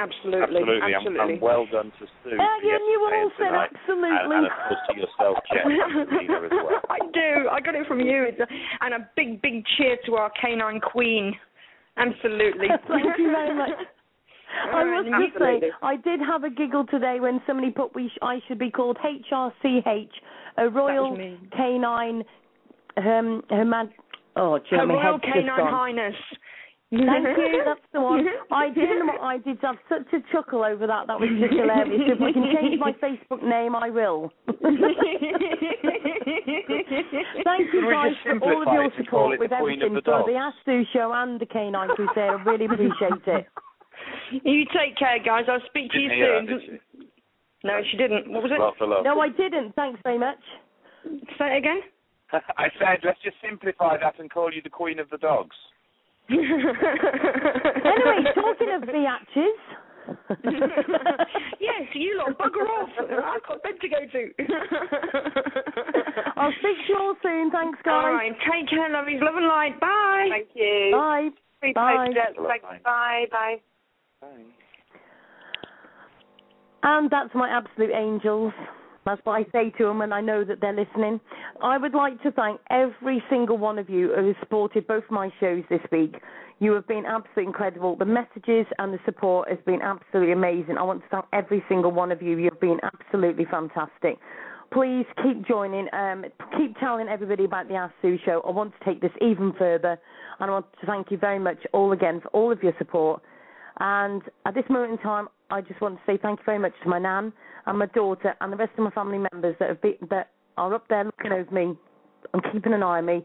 Absolutely, Absolutely. absolutely. And, and well done to Sue. Uh, for you, you yesterday all said absolutely. And, and of course to yourself, Jet, and Selena as well. <laughs> I do. I got it from you. It's a, and a big, big cheer to our canine queen. Absolutely. <laughs> Thank you very much. <laughs> I must just say. I did have a giggle today when somebody put we sh- I should be called HRCH, a Royal. Canine um, Hermad. Oh, do you know, Her Royal Canine. Highness. Thank you, that's the one. I did, I did have such a chuckle over that. That was just hilarious. If I can change my Facebook name, I will. <laughs> Thank you guys for all of your it call support it with the Queen of everything the for Dogs? the Ask Sue Show and the Canine Crusade. I really appreciate it. <laughs> you take care, guys. I'll speak to you Didn't soon. that, did? No, she didn't. What was it? Love for love. No, I didn't. Thanks very much. Say it again. <laughs> I said, let's just simplify that and call you the Queen of the Dogs. Anyway, talking of biatches, <laughs> yes, you lot, bugger off. I've got bed to go to. I'll speak to you all soon. Thanks, guys. All right, take care, lovies. Love and light. Bye. Thank you. Bye. Sweet Bye. pleasure. Thanks. Bye. Bye. And that's my absolute angels. That's what I say to them, and I know that they're listening. I would like to thank every single one of you who has supported both my shows this week. You have been absolutely incredible. The messages and the support has been absolutely amazing. I want to thank every single one of you. You've been absolutely fantastic. Please keep joining. Um, keep telling everybody about the Ask Sue show. I want to take this even further, and I want to thank you very much all again for all of your support. And at this moment in time, I just want to say thank you very much to my nan and my daughter and the rest of my family members that have been, that are up there looking over me and keeping an eye on me.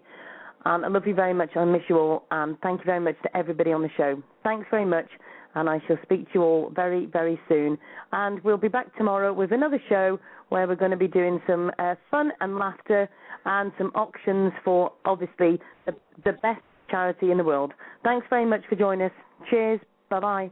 And I love you very much. I miss you all. And thank you very much to everybody on the show. Thanks very much. And I shall speak to you all very, very soon. And we'll be back tomorrow with another show where we're going to be doing some uh, fun and laughter and some auctions for obviously the, the best charity in the world. Thanks very much for joining us. Cheers. Bye bye.